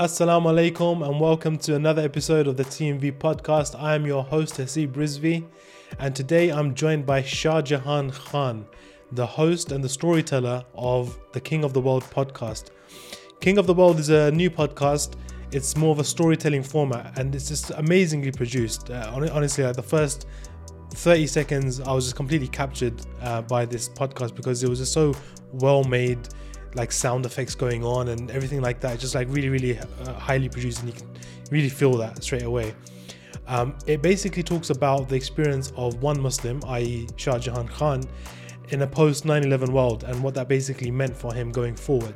Assalamu alaikum and welcome to another episode of the TMV podcast. I am your host Hasib Rizvi and today I'm joined by Shah Jahan Khan, the host and the storyteller of the King of the World podcast. King of the World is a new podcast. It's more of a storytelling format and it's just amazingly produced. Uh, honestly, like the first 30 seconds, I was just completely captured uh, by this podcast because it was just so well made like sound effects going on and everything like that. Just like really, really uh, highly produced, and you can really feel that straight away. Um, it basically talks about the experience of one Muslim, i.e., Shah Jahan Khan, in a post 9 11 world and what that basically meant for him going forward.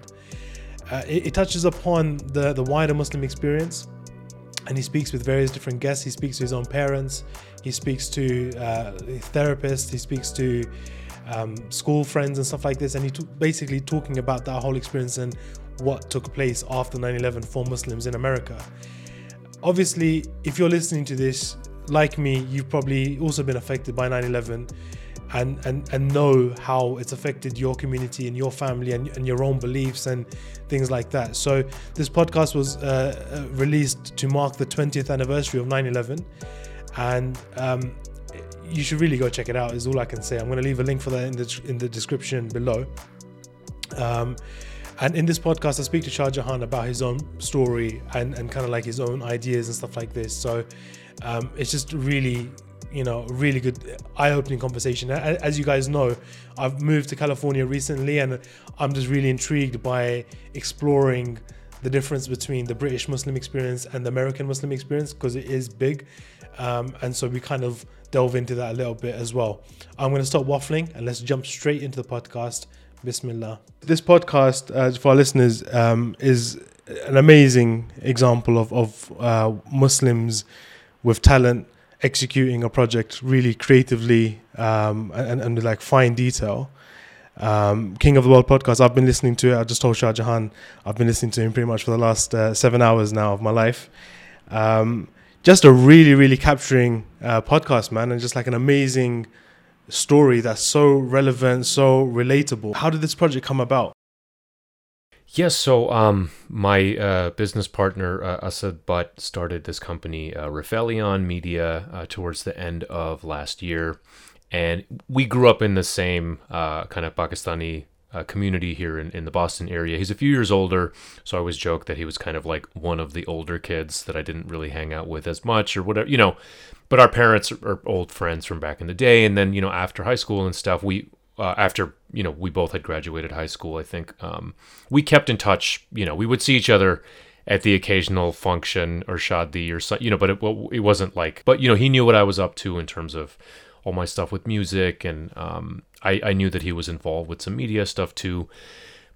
Uh, it, it, touches upon the, the wider Muslim experience and he speaks with various different guests. He speaks to his own parents, he speaks to uh, therapists, he speaks to um, school friends and stuff like this, and he basically talking about that whole experience and what took place after 9/11 for Muslims in America. Obviously, if you're listening to this, like me, you've probably also been affected by 9/11. And, and, and know how it's affected your community and your family and, and your own beliefs and things like that. So, this podcast was uh, uh released to mark the 20th anniversary of 9 11. And um, you should really go check it out. Is all I can say. I'm going to leave a link for that in the in the description below. Um, and in this podcast, I speak to Shah Jahan about his own story and, and kind of like his own ideas and stuff like this. So um, it's just really, you know, really good, eye opening conversation. As you guys know, I've moved to California recently and I'm just really intrigued by exploring the difference between the British Muslim experience and the American Muslim experience because it is big. Um, and so we kind of delve into that a little bit as well. I'm going to stop waffling and let's jump straight into the podcast. Bismillah. This podcast, uh, for our listeners, um, is an amazing example of, of uh, Muslims with talent executing a project really creatively um, and, and with like fine detail. Um, King of the World podcast, I've been listening to it. I just told Shah Jahan, I've been listening to him pretty much for the last uh, seven hours now of my life. Um, just a really, really capturing uh, podcast, man, and just like an amazing story that's so relevant, so relatable. How did this project come about? Yes, so um, my uh, business partner uh, Asad Butt started this company, uh, Rebellion Media, uh, towards the end of last year, and we grew up in the same uh, kind of Pakistani uh, community here in, in the Boston area. He's a few years older, so I always joke that he was kind of like one of the older kids that I didn't really hang out with as much or whatever, you know. But our parents are old friends from back in the day, and then you know after high school and stuff, we uh, after you know we both had graduated high school, I think um, we kept in touch. You know, we would see each other at the occasional function or shadi or something, you know, but it, it wasn't like, but you know, he knew what I was up to in terms of all my stuff with music, and um, I, I knew that he was involved with some media stuff too.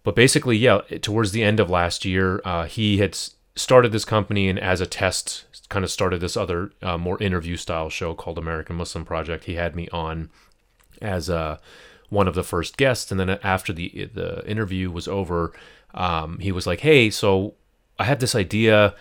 But basically, yeah, towards the end of last year, uh, he had started this company and as a test, kind of started this other uh, more interview style show called American Muslim Project. He had me on as uh, one of the first guests, and then after the the interview was over, um, he was like, "Hey, so I had this idea.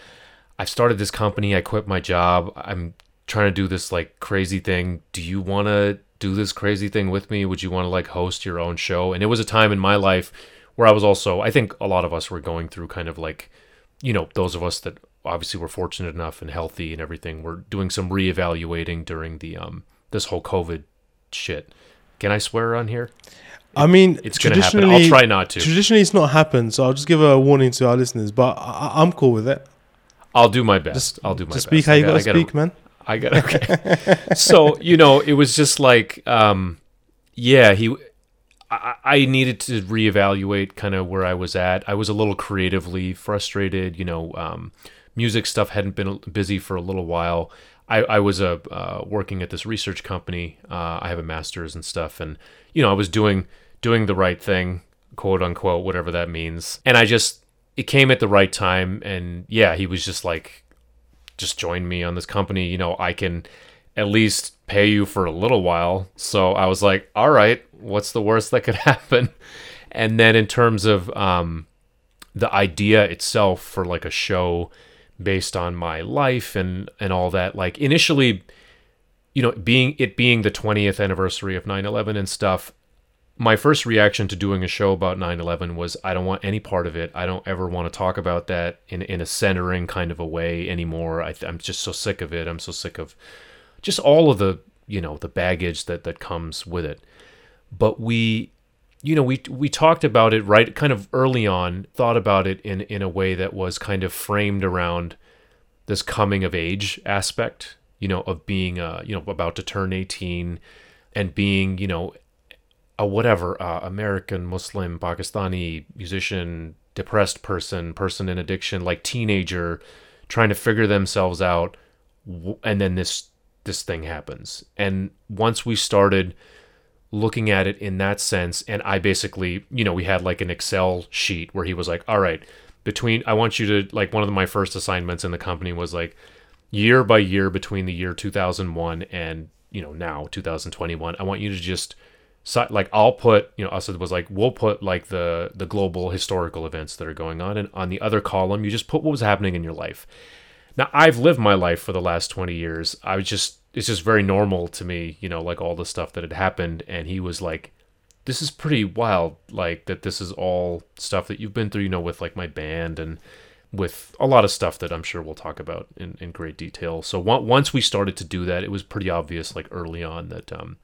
I've started this company. I quit my job. I'm trying to do this like crazy thing. Do you want to do this crazy thing with me? Would you want to like host your own show? And it was a time in my life where I was also, I think a lot of us were going through kind of like, you know, those of us that obviously were fortunate enough and healthy and everything were doing some reevaluating during the um this whole COVID shit. Can I swear on here? I mean, it's going to happen. I'll try not to. Traditionally, it's not happened, so I'll just give a warning to our listeners. But I, am cool with it. I'll do my best. Just, I'll do my just best. Speak how you got to speak, man. I got okay. so you know, it was just like, um, yeah, he. I, I needed to reevaluate kind of where I was at. I was a little creatively frustrated. You know, um, music stuff hadn't been busy for a little while. I, I was uh, uh, working at this research company. Uh, I have a master's and stuff, and you know, I was doing doing the right thing, quote unquote, whatever that means. And I just it came at the right time, and yeah, he was just like, just join me on this company. You know, I can at least pay you for a little while. So I was like, all right, what's the worst that could happen? And then in terms of um, the idea itself for like a show based on my life and and all that, like initially, you know, being it being the 20th anniversary of 9/11 and stuff, my first reaction to doing a show about 9/11 was I don't want any part of it. I don't ever want to talk about that in in a centering kind of a way anymore. I, I'm just so sick of it. I'm so sick of just all of the you know the baggage that that comes with it. But we, you know, we we talked about it right kind of early on. Thought about it in in a way that was kind of framed around this coming of age aspect. You know, of being uh you know about to turn 18 and being you know a whatever uh, American Muslim Pakistani musician depressed person person in addiction like teenager trying to figure themselves out and then this this thing happens. And once we started looking at it in that sense and I basically you know we had like an Excel sheet where he was like all right between I want you to like one of my first assignments in the company was like year by year between the year 2001 and you know now 2021 I want you to just so, like I'll put, you know, Asad was like, we'll put like the the global historical events that are going on, and on the other column, you just put what was happening in your life. Now, I've lived my life for the last twenty years. I was just, it's just very normal to me, you know, like all the stuff that had happened. And he was like, this is pretty wild, like that. This is all stuff that you've been through, you know, with like my band and with a lot of stuff that I'm sure we'll talk about in, in great detail. So once we started to do that, it was pretty obvious, like early on, that um,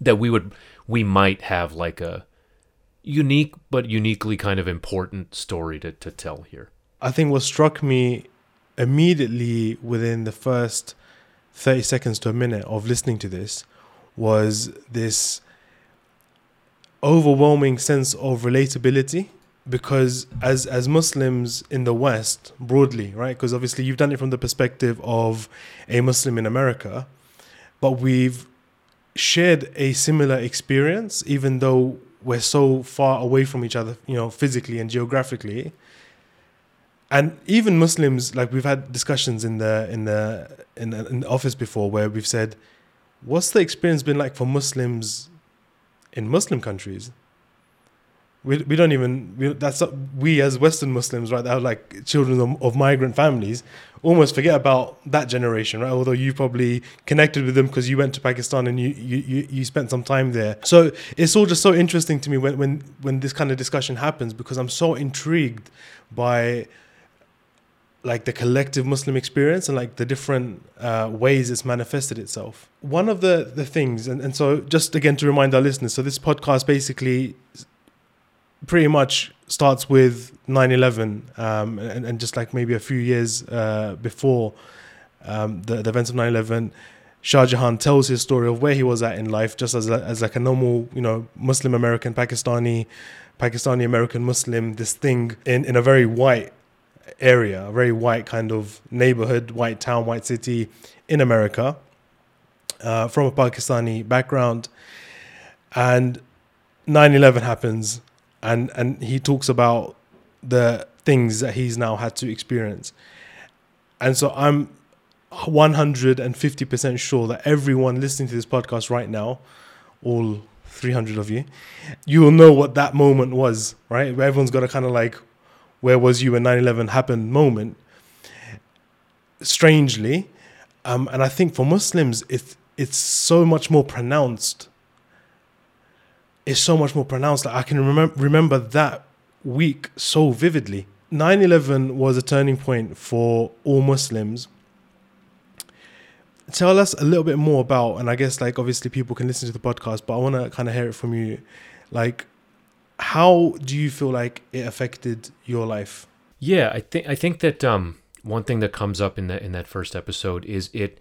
that we would we might have like a unique but uniquely kind of important story to, to tell here. I think what struck me immediately within the first 30 seconds to a minute of listening to this was this overwhelming sense of relatability because as as Muslims in the West broadly, right? Because obviously you've done it from the perspective of a Muslim in America, but we've shared a similar experience, even though we're so far away from each other, you know, physically and geographically. And even Muslims, like we've had discussions in the in the in the, in the office before, where we've said, "What's the experience been like for Muslims in Muslim countries?" We, we don't even we, that's we as Western Muslims right that are like children of, of, migrant families almost forget about that generation right although you probably connected with them because you went to Pakistan and you, you you spent some time there so it's all just so interesting to me when when when this kind of discussion happens because I'm so intrigued by like the collective Muslim experience and like the different uh, ways it's manifested itself. One of the the things, and, and so just again to remind our listeners, so this podcast basically pretty much starts with 9-11 um, and, and, just like maybe a few years uh, before um, the, the, events of 9-11 Shah Jahan tells his story of where he was at in life just as, a, as like a normal you know Muslim American Pakistani Pakistani American Muslim this thing in, in a very white area a very white kind of neighborhood white town white city in America uh, from a Pakistani background. And 9-11 happens and and he talks about the things that he's now had to experience. And so I'm 150% sure that everyone listening to this podcast right now, all 300 of you, you will know what that moment was, right? Everyone's got a kind of like, where was you when 9 11 happened moment. Strangely, um, and I think for Muslims, it's, it's so much more pronounced is so much more pronounced. Like I can remember remember that week so vividly. 9/11 was a turning point for all Muslims. Tell us a little bit more about, and I guess like obviously people can listen to the podcast, but I want to kind of hear it from you. Like, how do you feel like it affected your life? Yeah, I think I think that um, one thing that comes up in that in that first episode is it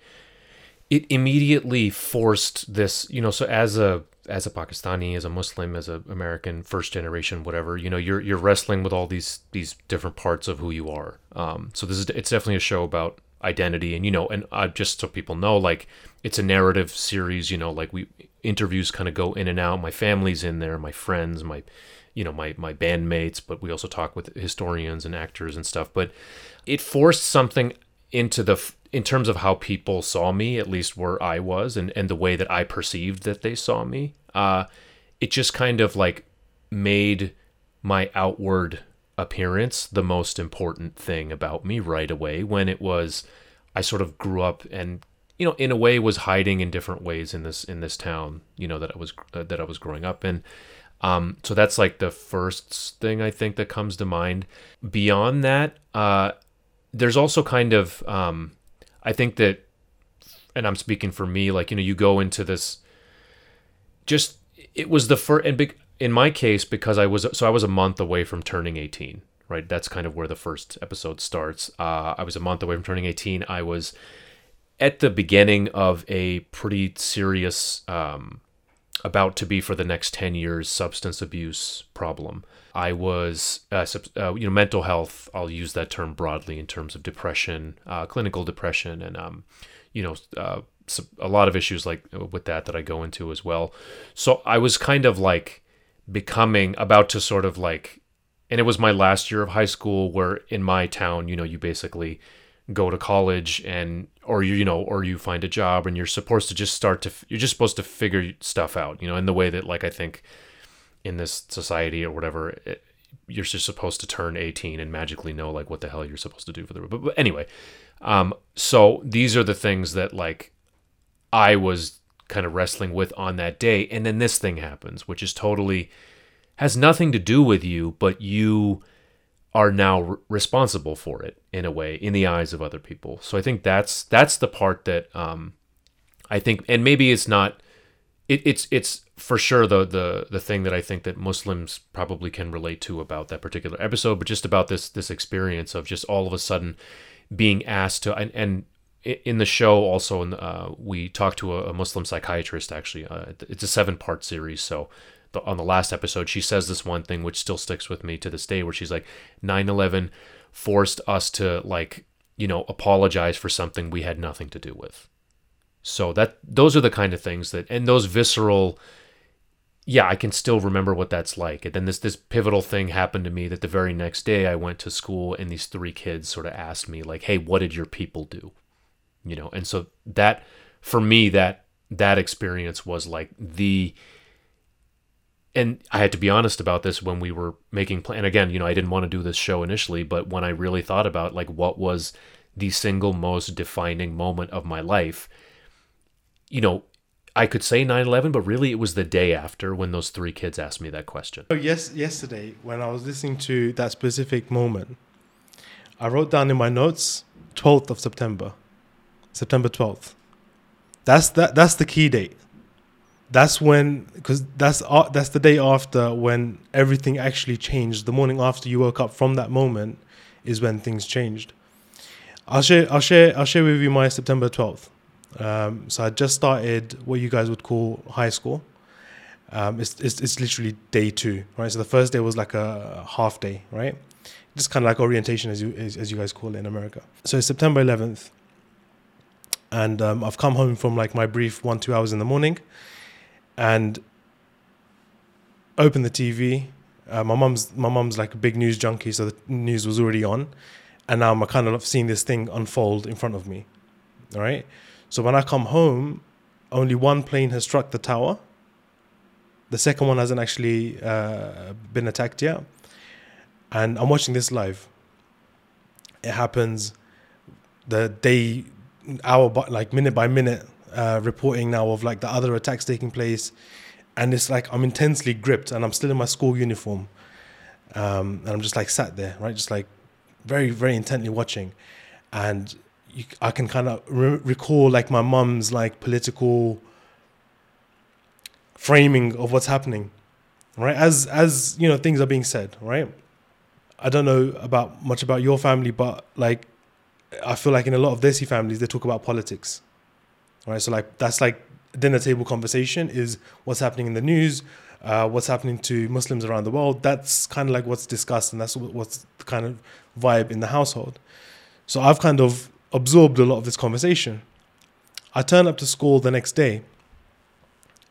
it immediately forced this, you know, so as a as a Pakistani, as a Muslim, as a American, first generation, whatever, you know, you're you're wrestling with all these these different parts of who you are. Um, so this is it's definitely a show about identity, and you know, and uh, just so people know, like it's a narrative series. You know, like we interviews kind of go in and out. My family's in there, my friends, my you know my my bandmates, but we also talk with historians and actors and stuff. But it forced something into the in terms of how people saw me, at least where I was, and, and the way that I perceived that they saw me, uh, it just kind of like made my outward appearance the most important thing about me right away when it was I sort of grew up and you know, in a way, was hiding in different ways in this in this town, you know, that I was uh, that I was growing up in. Um, so that's like the first thing I think that comes to mind. Beyond that, uh, there's also kind of um, I think that, and I'm speaking for me, like you know, you go into this. Just it was the first, and big in my case because I was so I was a month away from turning 18. Right, that's kind of where the first episode starts. Uh, I was a month away from turning 18. I was at the beginning of a pretty serious, um, about to be for the next 10 years, substance abuse problem. I was, uh, uh, you know, mental health, I'll use that term broadly in terms of depression, uh, clinical depression, and, um, you know, uh, a lot of issues like uh, with that that I go into as well. So I was kind of like becoming about to sort of like, and it was my last year of high school where in my town, you know, you basically go to college and or you you know or you find a job and you're supposed to just start to you're just supposed to figure stuff out you know in the way that like i think in this society or whatever it, you're just supposed to turn 18 and magically know like what the hell you're supposed to do for the but, but anyway um so these are the things that like i was kind of wrestling with on that day and then this thing happens which is totally has nothing to do with you but you are now responsible for it in a way in the eyes of other people. So I think that's that's the part that um, I think, and maybe it's not. It, it's it's for sure the the the thing that I think that Muslims probably can relate to about that particular episode, but just about this this experience of just all of a sudden being asked to and, and in the show also uh, we talked to a, a Muslim psychiatrist actually. Uh, it's a seven part series, so the, on the last episode, she says this one thing which still sticks with me to this day, where she's like, 9 11 forced us to, like, you know, apologize for something we had nothing to do with. So that those are the kind of things that, and those visceral, yeah, I can still remember what that's like. And then this this pivotal thing happened to me that the very next day I went to school and these three kids sort of asked me like, "Hey, what did your people do?" You know, and so that for me that that experience was like the and I had to be honest about this when we were making plan. Again, you know, I didn't want to do this show initially, but when I really thought about like what was the single most defining moment of my life, you know, I could say 9/11, but really it was the day after when those three kids asked me that question. Oh, yes, yesterday when I was listening to that specific moment, I wrote down in my notes 12th of September. September 12th. That's that that's the key date that's when because that's uh, that's the day after when everything actually changed the morning after you woke up from that moment is when things changed i'll share i'll share i'll share with you my september 12th um, so i just started what you guys would call high school um, it's, it's, it's literally day two right so the first day was like a half day right just kind of like orientation as you as, as you guys call it in america so it's september 11th and um, i've come home from like my brief one two hours in the morning and open the TV. Uh, my mum's my mum's like a big news junkie, so the news was already on, and now I'm kind of seeing this thing unfold in front of me. All right. So when I come home, only one plane has struck the tower. The second one hasn't actually uh, been attacked yet, and I'm watching this live. It happens the day, hour, like minute by minute uh, reporting now of like the other attacks taking place, and it's like I'm intensely gripped, and I'm still in my school uniform, um, and I'm just like sat there, right, just like very very intently watching, and you, I can kind of re- recall like my mum's like political framing of what's happening, right? As as you know things are being said, right? I don't know about much about your family, but like I feel like in a lot of Desi families they talk about politics, right? So like that's like dinner table conversation is what's happening in the news, uh, what's happening to Muslims around the world. That's kind of like what's discussed, and that's what's the kind of vibe in the household. So I've kind of absorbed a lot of this conversation. I turn up to school the next day,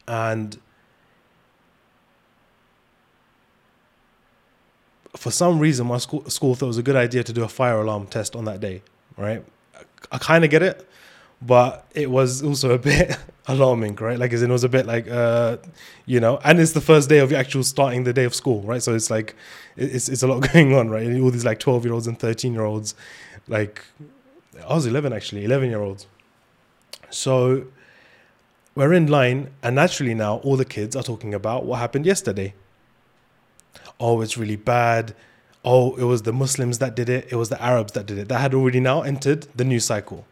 and for some reason, my school, school thought it was a good idea to do a fire alarm test on that day, right? I, I kind of get it but it was also a bit alarming, right? Like, as in, it was a bit like, uh, you know, and it's the first day of actual starting the day of school, right? So it's like, it's it's a lot going on, right? And all these like twelve year olds and thirteen year olds, like, I was eleven actually, eleven year olds, So we're in line, and naturally now all the kids are talking about what happened yesterday. Oh, it's really bad. Oh, it was the Muslims that did it. It was the Arabs that did it. That had already now entered the news cycle.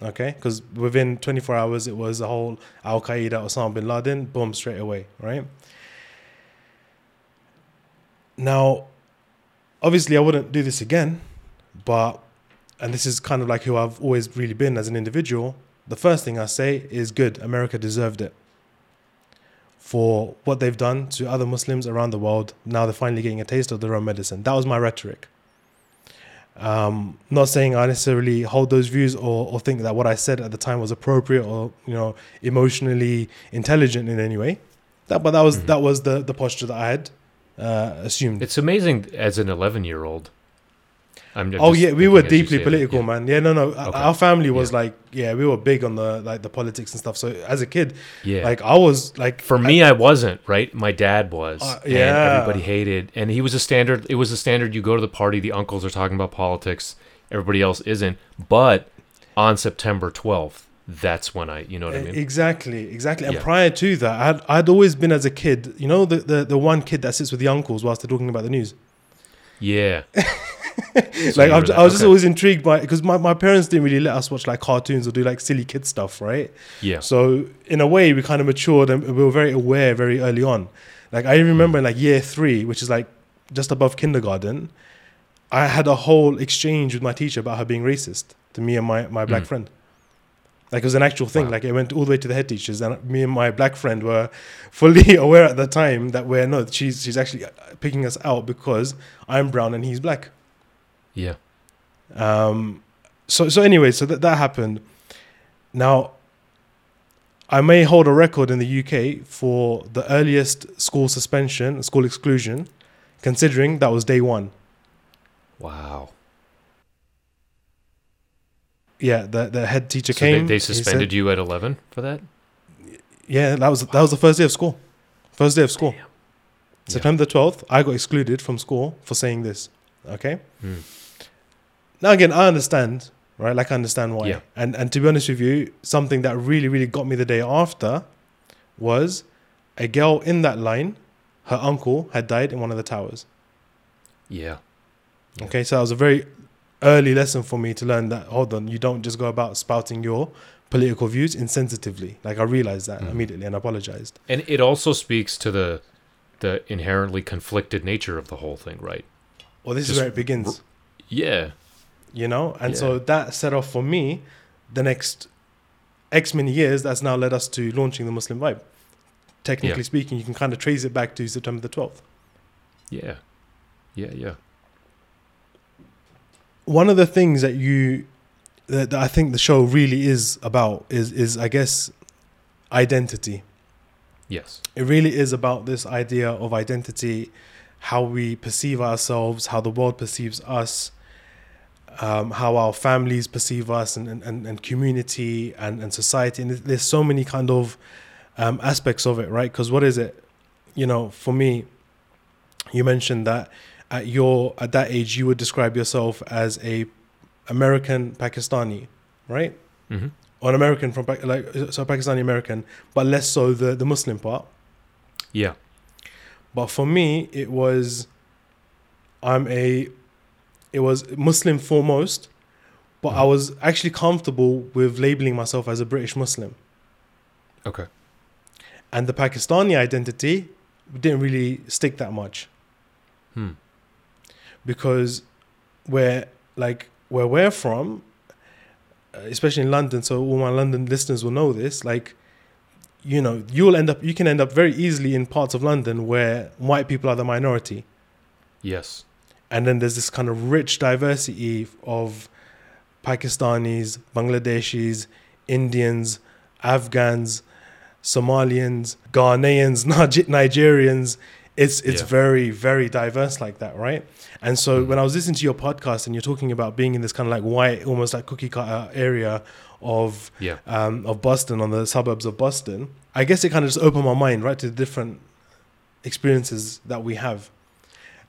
Okay, because within 24 hours it was a whole Al Qaeda, Osama bin Laden, boom, straight away, right? Now, obviously, I wouldn't do this again, but, and this is kind of like who I've always really been as an individual. The first thing I say is good, America deserved it for what they've done to other Muslims around the world. Now they're finally getting a taste of their own medicine. That was my rhetoric. Um, not saying I necessarily hold those views or, or think that what I said at the time was appropriate or you know emotionally intelligent in any way. That, but that was Mhm. that was the the posture that I had uh, assumed. It's amazing as an 11 year old. I'm oh yeah, we were deeply that, political, yeah. man. Yeah, no, no. Okay. Our family was Yeah. like, yeah, we were big on the like the politics and stuff. So as a kid, Yeah. like I was like, For me, I wasn't right. My dad was, Uh, and yeah. everybody hated. And he was a standard. It was a standard. You go to the party, the uncles are talking about politics, everybody else isn't. But on September twelfth, that's when I, you know what I mean? Exactly, exactly. And Yeah. prior to that, I'd, I'd always been as a kid, you know, the, the, the one kid that sits with the uncles whilst they're talking about the news. Yeah. Like, I were was, I was just okay. always intrigued by because my, my parents didn't really let us watch like cartoons or do like silly kid stuff, right? Yeah. So, in a way, we kind of matured and we were very aware very early on. Like, I remember in like year three, which is like just above kindergarten, I had a whole exchange with my teacher about her being racist to me and my, my black Mm. friend. Like it was an actual thing. Wow. Like it went all the way to the head teachers, and me and my black friend were fully aware at the time that we're no, she's she's actually picking us out because I'm brown and he's black. Yeah. Um, so so anyway, so that that happened. Now, I may hold a record in the UK for the earliest school suspension, school exclusion, considering that was day one. Wow. Yeah, the the head teacher So came. they he said- suspended you at 11 for that? Yeah, that was that was the first day of school. First day of school. Damn. September twelfth, I got excluded from school for saying this. Okay. Hmm. Now again, I understand, right? Like I understand why. Yeah. And and to be honest with you, something that really really got me the day after was a girl in that line. Her uncle had died in one of the towers. Yeah. Yeah. Okay, so that was a very early lesson for me to learn that. Hold on, you don't just go about spouting your political views insensitively. Like I realized that Mhm. immediately and apologized. And it also speaks to the the inherently conflicted nature of the whole thing, right? Well, this is where it begins. Yeah. You know and Yeah. so that set off for me the next x many years that's now led us to launching the muslim vibe technically Yeah. speaking you can kind of trace it back to september the 12th Yeah. Yeah, yeah. one of the things that you that, that i think the show really is about is is i guess identity Yes. it really is about this idea of identity how we perceive ourselves how the world perceives us um, how our families perceive us and, and, and community and, and society. And there's so many kind of um, aspects of it right? Because what is it? You know for me you mentioned that at your at that age you would describe yourself as a american pakistani right? Hmm or an american from like so pakistani american but less so the the muslim part. Yeah. but for me, it was I'm a it was Muslim foremost, but I was actually comfortable with labeling myself as a British Muslim. Okay. And the Pakistani identity didn't really stick that much Hmm. because where like where we're from, uh, especially in London, so all my London listeners will know this, like you know, you'll end up you can end up very easily in parts of London where white people are the minority. Yes. And then there's this kind of rich diversity of Pakistanis, Bangladeshis, Indians, Afghans, Somalians, Ghanaians, Nigerians. It's it's Yeah. very very diverse like that, right? And so Mhm. when I was listening to your podcast and you're talking about being in this kind of like white, almost like cookie cutter area of Yeah. um, of Boston on the suburbs of Boston, I guess it kind of just opened my mind right to the different experiences that we have.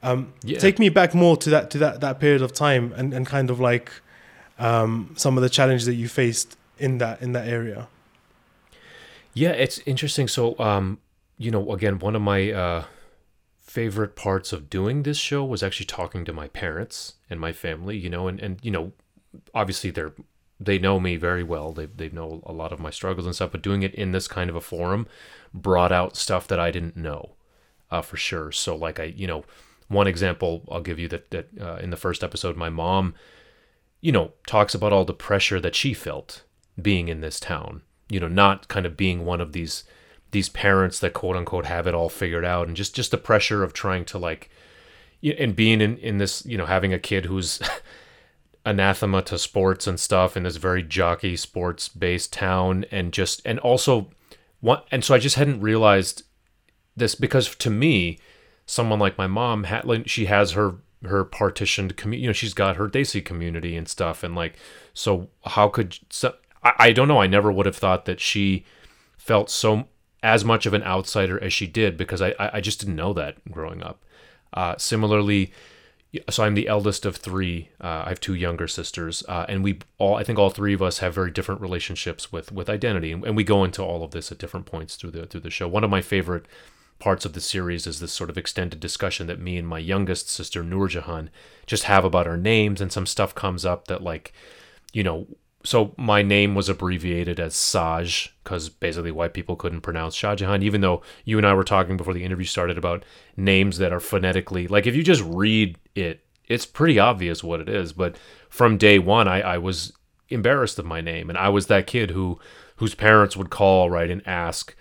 Um, Yeah. Take me back more to that to that that period of time and, and kind of like um, some of the challenges that you faced in that in that area. Yeah, it's interesting. So, um, you know, again, one of my uh, favorite parts of doing this show was actually talking to my parents and my family. You know, and and you know, obviously they're they know me very well. They they know a lot of my struggles and stuff. But doing it in this kind of a forum brought out stuff that I didn't know, uh, for sure. So, like I, you know, one example I'll give you that that uh, in the first episode, my mom, you know, talks about all the pressure that she felt being in this town you know, not kind of being one of these these parents that quote unquote have it all figured out and just just the pressure of trying to like and being in in this you know having a kid who's anathema to sports and stuff in this very jockey sports based town and just and also what and so I just hadn't realized this because to me someone like my mom had like she has her her partitioned community you know she's got her Desi community and stuff and like so how could so, I, I don't know. I never would have thought that she felt so as much of an outsider as she did because I, I just didn't know that growing up. Uh, similarly, so I'm the eldest of three. Uh, I have two younger sisters, uh, and we all I think all three of us have very different relationships with with identity, and, and, we go into all of this at different points through the through the show. One of my favorite parts of the series is this sort of extended discussion that me and my youngest sister Nurjahan just have about our names, and some stuff comes up that like, you know, so my name was abbreviated as Saj because basically white people couldn't pronounce Shah Jahan, even though you and I were talking before the interview started about names that are phonetically like if you just read it, it's pretty obvious what it is. But from day one, I, I was embarrassed of my name, and I was that kid who whose parents would call right and ask.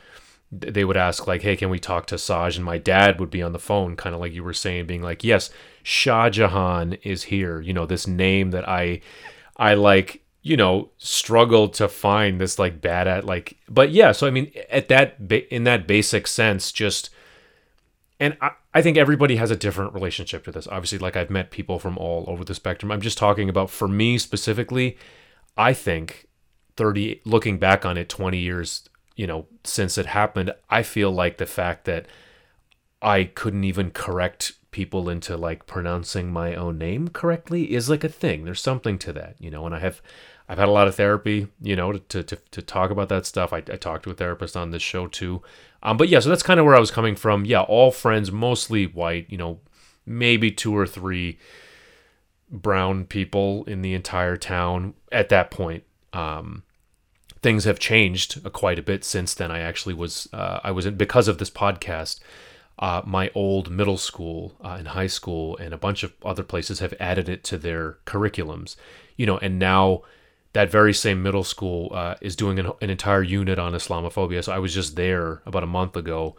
They would ask like, "Hey, can we talk to Saj?" And my dad would be on the phone, kind of like you were saying, being like, "Yes, Shah Jahan is here." You know, this name that I, I like you know struggled to find this like bad at like but yeah so i mean at that in that basic sense just and I, I think everybody has a different relationship to this obviously like i've met people from all over the spectrum i'm just talking about for me specifically i think 30 looking back on it 20 years you know since it happened i feel like the fact that i couldn't even correct people into like pronouncing my own name correctly is like a thing there's something to that you know and i have I've had a lot of therapy, you know, to, to, to talk about that stuff. I, I talked to a therapist on this show too. Um, but yeah, so that's kind of where I was coming from. Yeah, all friends, mostly white, you know, maybe two or three brown people in the entire town at that point. Um, things have changed quite a bit since then. I actually was, uh, I was in, because of this podcast, uh, my old middle school uh, and high school and a bunch of other places have added it to their curriculums, you know, and now that very same middle school uh, is doing an, an, entire unit on Islamophobia. So I was just there about a month ago,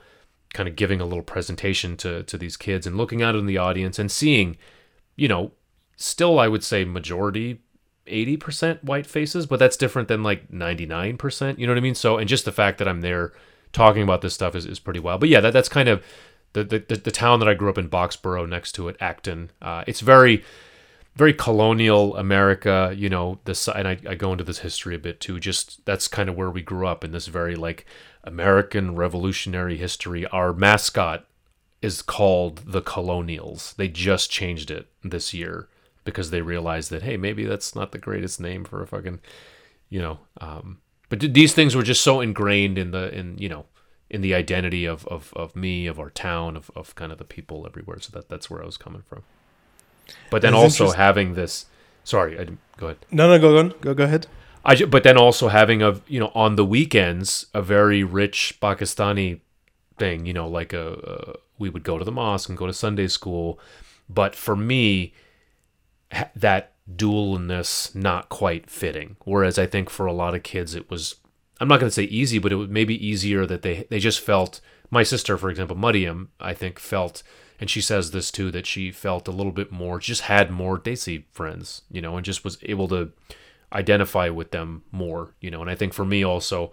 kind of giving a little presentation to to these kids and looking out in the audience and seeing, you know, still I would say majority. 80% white faces, but that's different than like 99%. You know what I mean? So, and just the fact that I'm there talking about this stuff is, is pretty wild. But yeah, that, that's kind of the, the, the town that I grew up in, Boxborough, next to it, Acton. Uh, it's very, very colonial America, you know, this and I, I go into this history a bit too. Just that's kind of where we grew up in this very like American revolutionary history. Our mascot is called the Colonials. They just changed it this year because they realized that hey, maybe that's not the greatest name for a fucking, you know. Um, but these things were just so ingrained in the in you know in the identity of of, of me, of our town, of, of kind of the people everywhere. So that that's where I was coming from. But then also having this, sorry, I go ahead. No, no, go on, go go ahead. I but then also having a you know on the weekends a very rich Pakistani thing, you know, like a, a we would go to the mosque and go to Sunday school, but for me, that dualness not quite fitting. Whereas I think for a lot of kids it was I'm not going to say easy, but it was maybe easier that they they just felt my sister, for example, Mariam, I think felt and she says this too that she felt a little bit more just had more Desi friends you know and just was able to identify with them more you know and I think for me also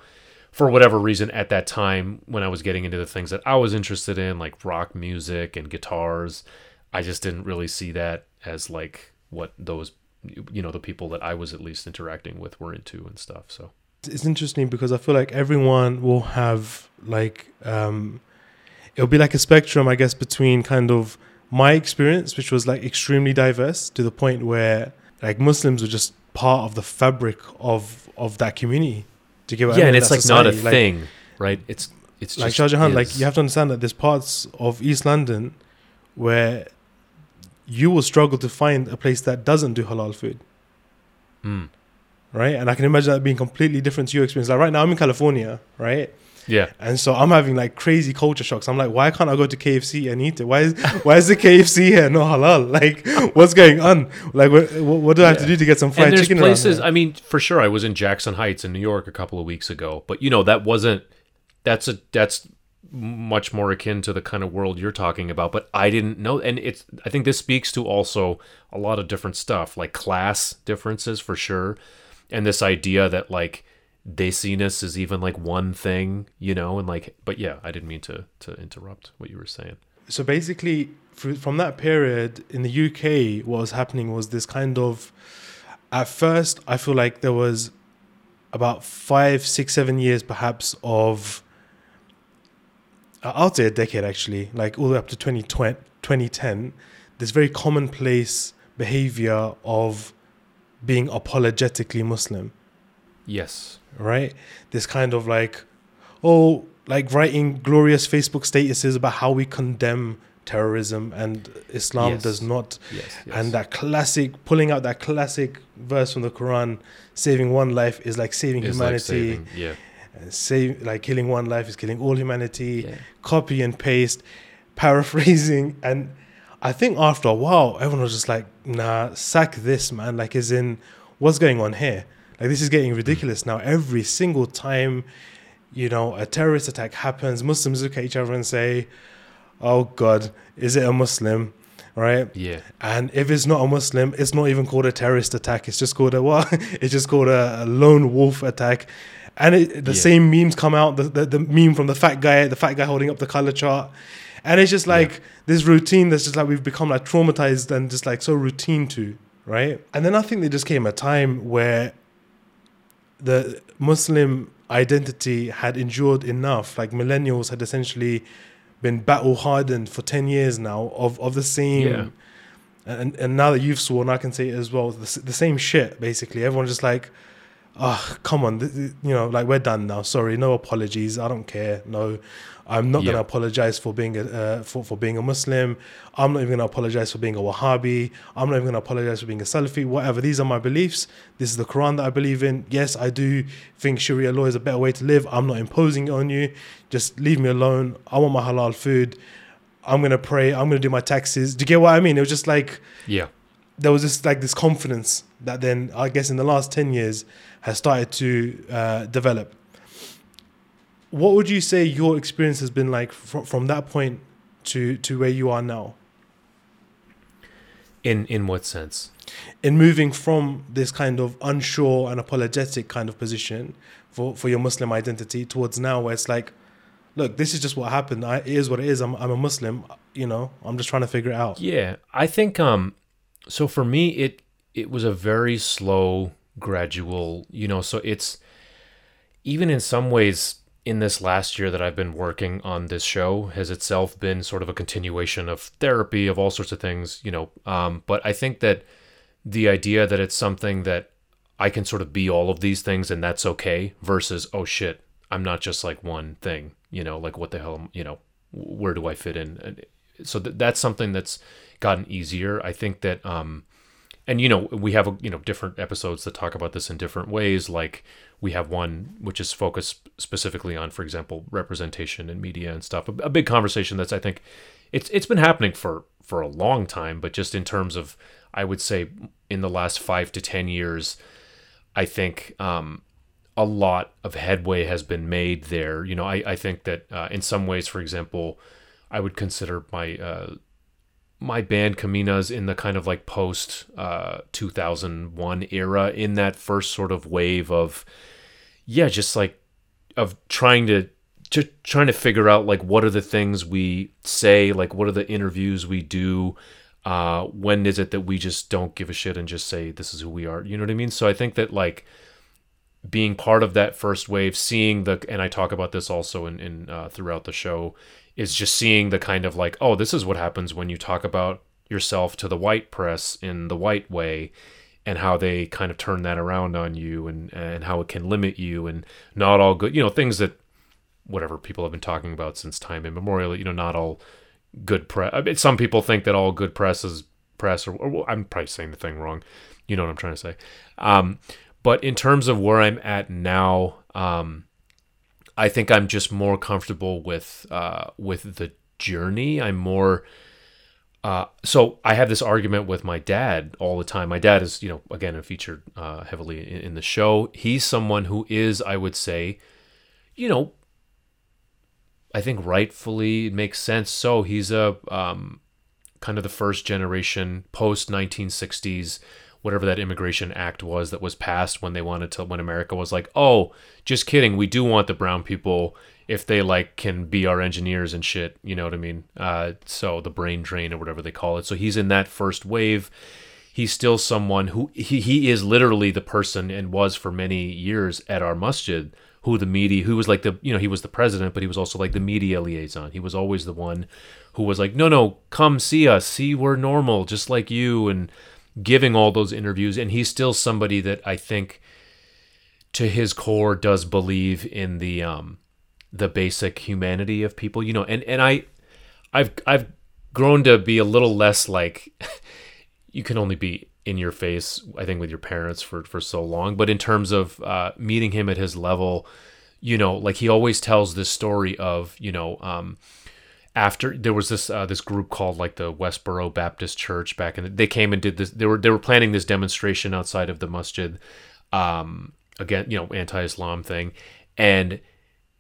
for whatever reason at that time when I was getting into the things that I was interested in like rock music and guitars I just didn't really see that as like what those you know the people that I was at least interacting with were into and stuff so it's interesting because I feel like everyone will have like um it'll be like a spectrum, I guess, between kind of my experience, which was like extremely diverse to the point where like Muslims were just part of the fabric of of that community. To give what I yeah, mean? and it's like not a. Like- thing, right? It's it's like just Shah Jahan, like you have to understand that there's parts of East London where you will struggle to find a place that doesn't do halal food, Mm. right? And I can imagine that being completely different to your experience. Like right now, I'm in California, right? yeah, And so I'm having like crazy culture shocks. I'm like, why can't I go to KFC and eat it? Why is why is the KFC here not halal? Like, what's going on? Like, what, what do I have to do to get some fried and there's chicken? places. I mean, for sure, I was in Jackson Heights in New York a couple of weeks ago, but you know that wasn't. That's a that's much more akin to the kind of world you're talking about. But I didn't know, and it's. I think this speaks to also a lot of different stuff, like class differences for sure, and this idea that like desiness is even like one thing, you know, and like. But yeah, I didn't mean to to interrupt what you were saying. so basically from that period in the UK what was happening was this kind of at first I feel like there was about five six seven years perhaps of Uh, I'll say a decade actually like all the way up to 2020, 2010 this very commonplace behavior of being apologetically Muslim Yes. right? This kind of like, oh, like writing glorious Facebook statuses about how we condemn terrorism and Islam Yes. does not. Yes. yes. And that classic, pulling out that classic verse from the Quran, saving one life is like saving like humanity. saving- yeah. And save, like killing one life is killing all humanity. Yeah. Copy and paste, paraphrasing. And I think after a while, everyone was just like, nah, sack this, man. Like, is in, what's going on here? Like, this is getting mm. ridiculous now. Every single time, you know, a terrorist attack happens, Muslims look at each other and say, oh, God, is it a Muslim? Right? Yeah. And if it's not a Muslim, it's not even called a terrorist attack. It's just called a what? It's just called a, a lone wolf attack. And it, the Yeah. same memes come out. The, the the meme from the fat guy, the fat guy holding up the color chart, and it's just like this routine that's just like we've become like traumatized and just like so routine to, right? And then I think there just came a time where the Muslim identity had endured enough. Like millennials had essentially been battle hardened for ten years now of of the same. Yeah. And and now that you've sworn, I can say it as well. The, the same shit, basically. Everyone's just like, oh, come on, you know, like we're done now. Sorry, no apologies. I don't care. No, I'm not Yeah. gonna apologize for being a uh, for for being a Muslim. I'm not even gonna apologize for being a Wahhabi. I'm not even gonna apologize for being a Salafi. Whatever. These are my beliefs. This is the Quran that I believe in. Yes, I do think Sharia law is a better way to live. I'm not imposing it on you. Just leave me alone. I want my halal food. I'm gonna pray. I'm gonna do my taxes. Do you get what I mean? It was just like Yeah. There was this like this confidence that then I guess in the last ten years has started to uh, develop. What would you say your experience has been like from from that point to to where you are now In in what sense? in moving from this kind of unsure and apologetic kind of position for for your Muslim identity towards now where it's like, look, this is just what happened. I, it is what it is. I'm I'm a Muslim. You know, I'm just trying to figure it out. Yeah, I think um so for me it it was a very slow gradual, you know, so it's even in some ways in this last year that I've been working on this show has itself been sort of a continuation of therapy of all sorts of things, you know. Um but I think that the idea that it's something that I can sort of be all of these things and that's okay versus oh shit, I'm not just like one thing, you know, like what the hell, you know, where do I fit in? So th- that's something that's gotten easier. I think that um and you know we have you know different episodes that talk about this in different ways. Like we have one which is focused specifically on for example representation in media and stuff. A, big conversation that's i think it's it's been happening for for a long time but just in terms of i would say in the last 5 to 10 years i think um a lot of headway has been made there. You know i i think that uh, in some ways for example i would consider my uh my band Kominas in the kind of like post uh 2001 era in that first sort of wave of yeah just like of trying to just trying to figure out like what are the things we say like what are the interviews we do uh when is it that we just don't give a shit and just say this is who we are. You know what i mean? So i think that like being part of that first wave seeing the and i talk about this also in, in uh, throughout the show is just seeing the kind of like oh this is what happens when you talk about yourself to the white press in the white way and how they kind of turn that around on you and and how it can limit you and not all good you know things that whatever people have been talking about since time immemorial you know not all good press I mean, some people think that all good press is press or, or i'm probably saying the thing wrong. You know what i'm trying to say. Um, but in terms of where i'm at now um, i think i'm just more comfortable with uh, with the journey i'm more uh, so I have this argument with my dad all the time. My dad is, you know, again, featured uh, heavily in, in the show. He's someone who is, I would say, you know, I think rightfully it makes sense. So he's a um, kind of the first generation post 1960s, whatever that immigration act was that was passed when they wanted to, when America was like, oh, just kidding, we do want the brown people if they like can be our engineers and shit. You know what i mean? Uh, so the brain drain or whatever they call it. So he's in that first wave. He's still someone who he, he is literally the person and was for many years at our masjid who the media who was like the you know he was the president but he was also like the media liaison. He was always the one who was like no no come see us. See we're normal just like you and giving all those interviews and he's still somebody that i think to his core does believe in the um the basic humanity of people, you know, and and I I've I've grown to be a little less like you can only be in your face I think with your parents for for so long, but in terms of uh, meeting him at his level, you know, like he always tells this story of, you know, um, after there was this uh, this group called like the Westboro Baptist Church back in the, they came and did this they were they were planning this demonstration outside of the masjid um again you know anti-islam thing and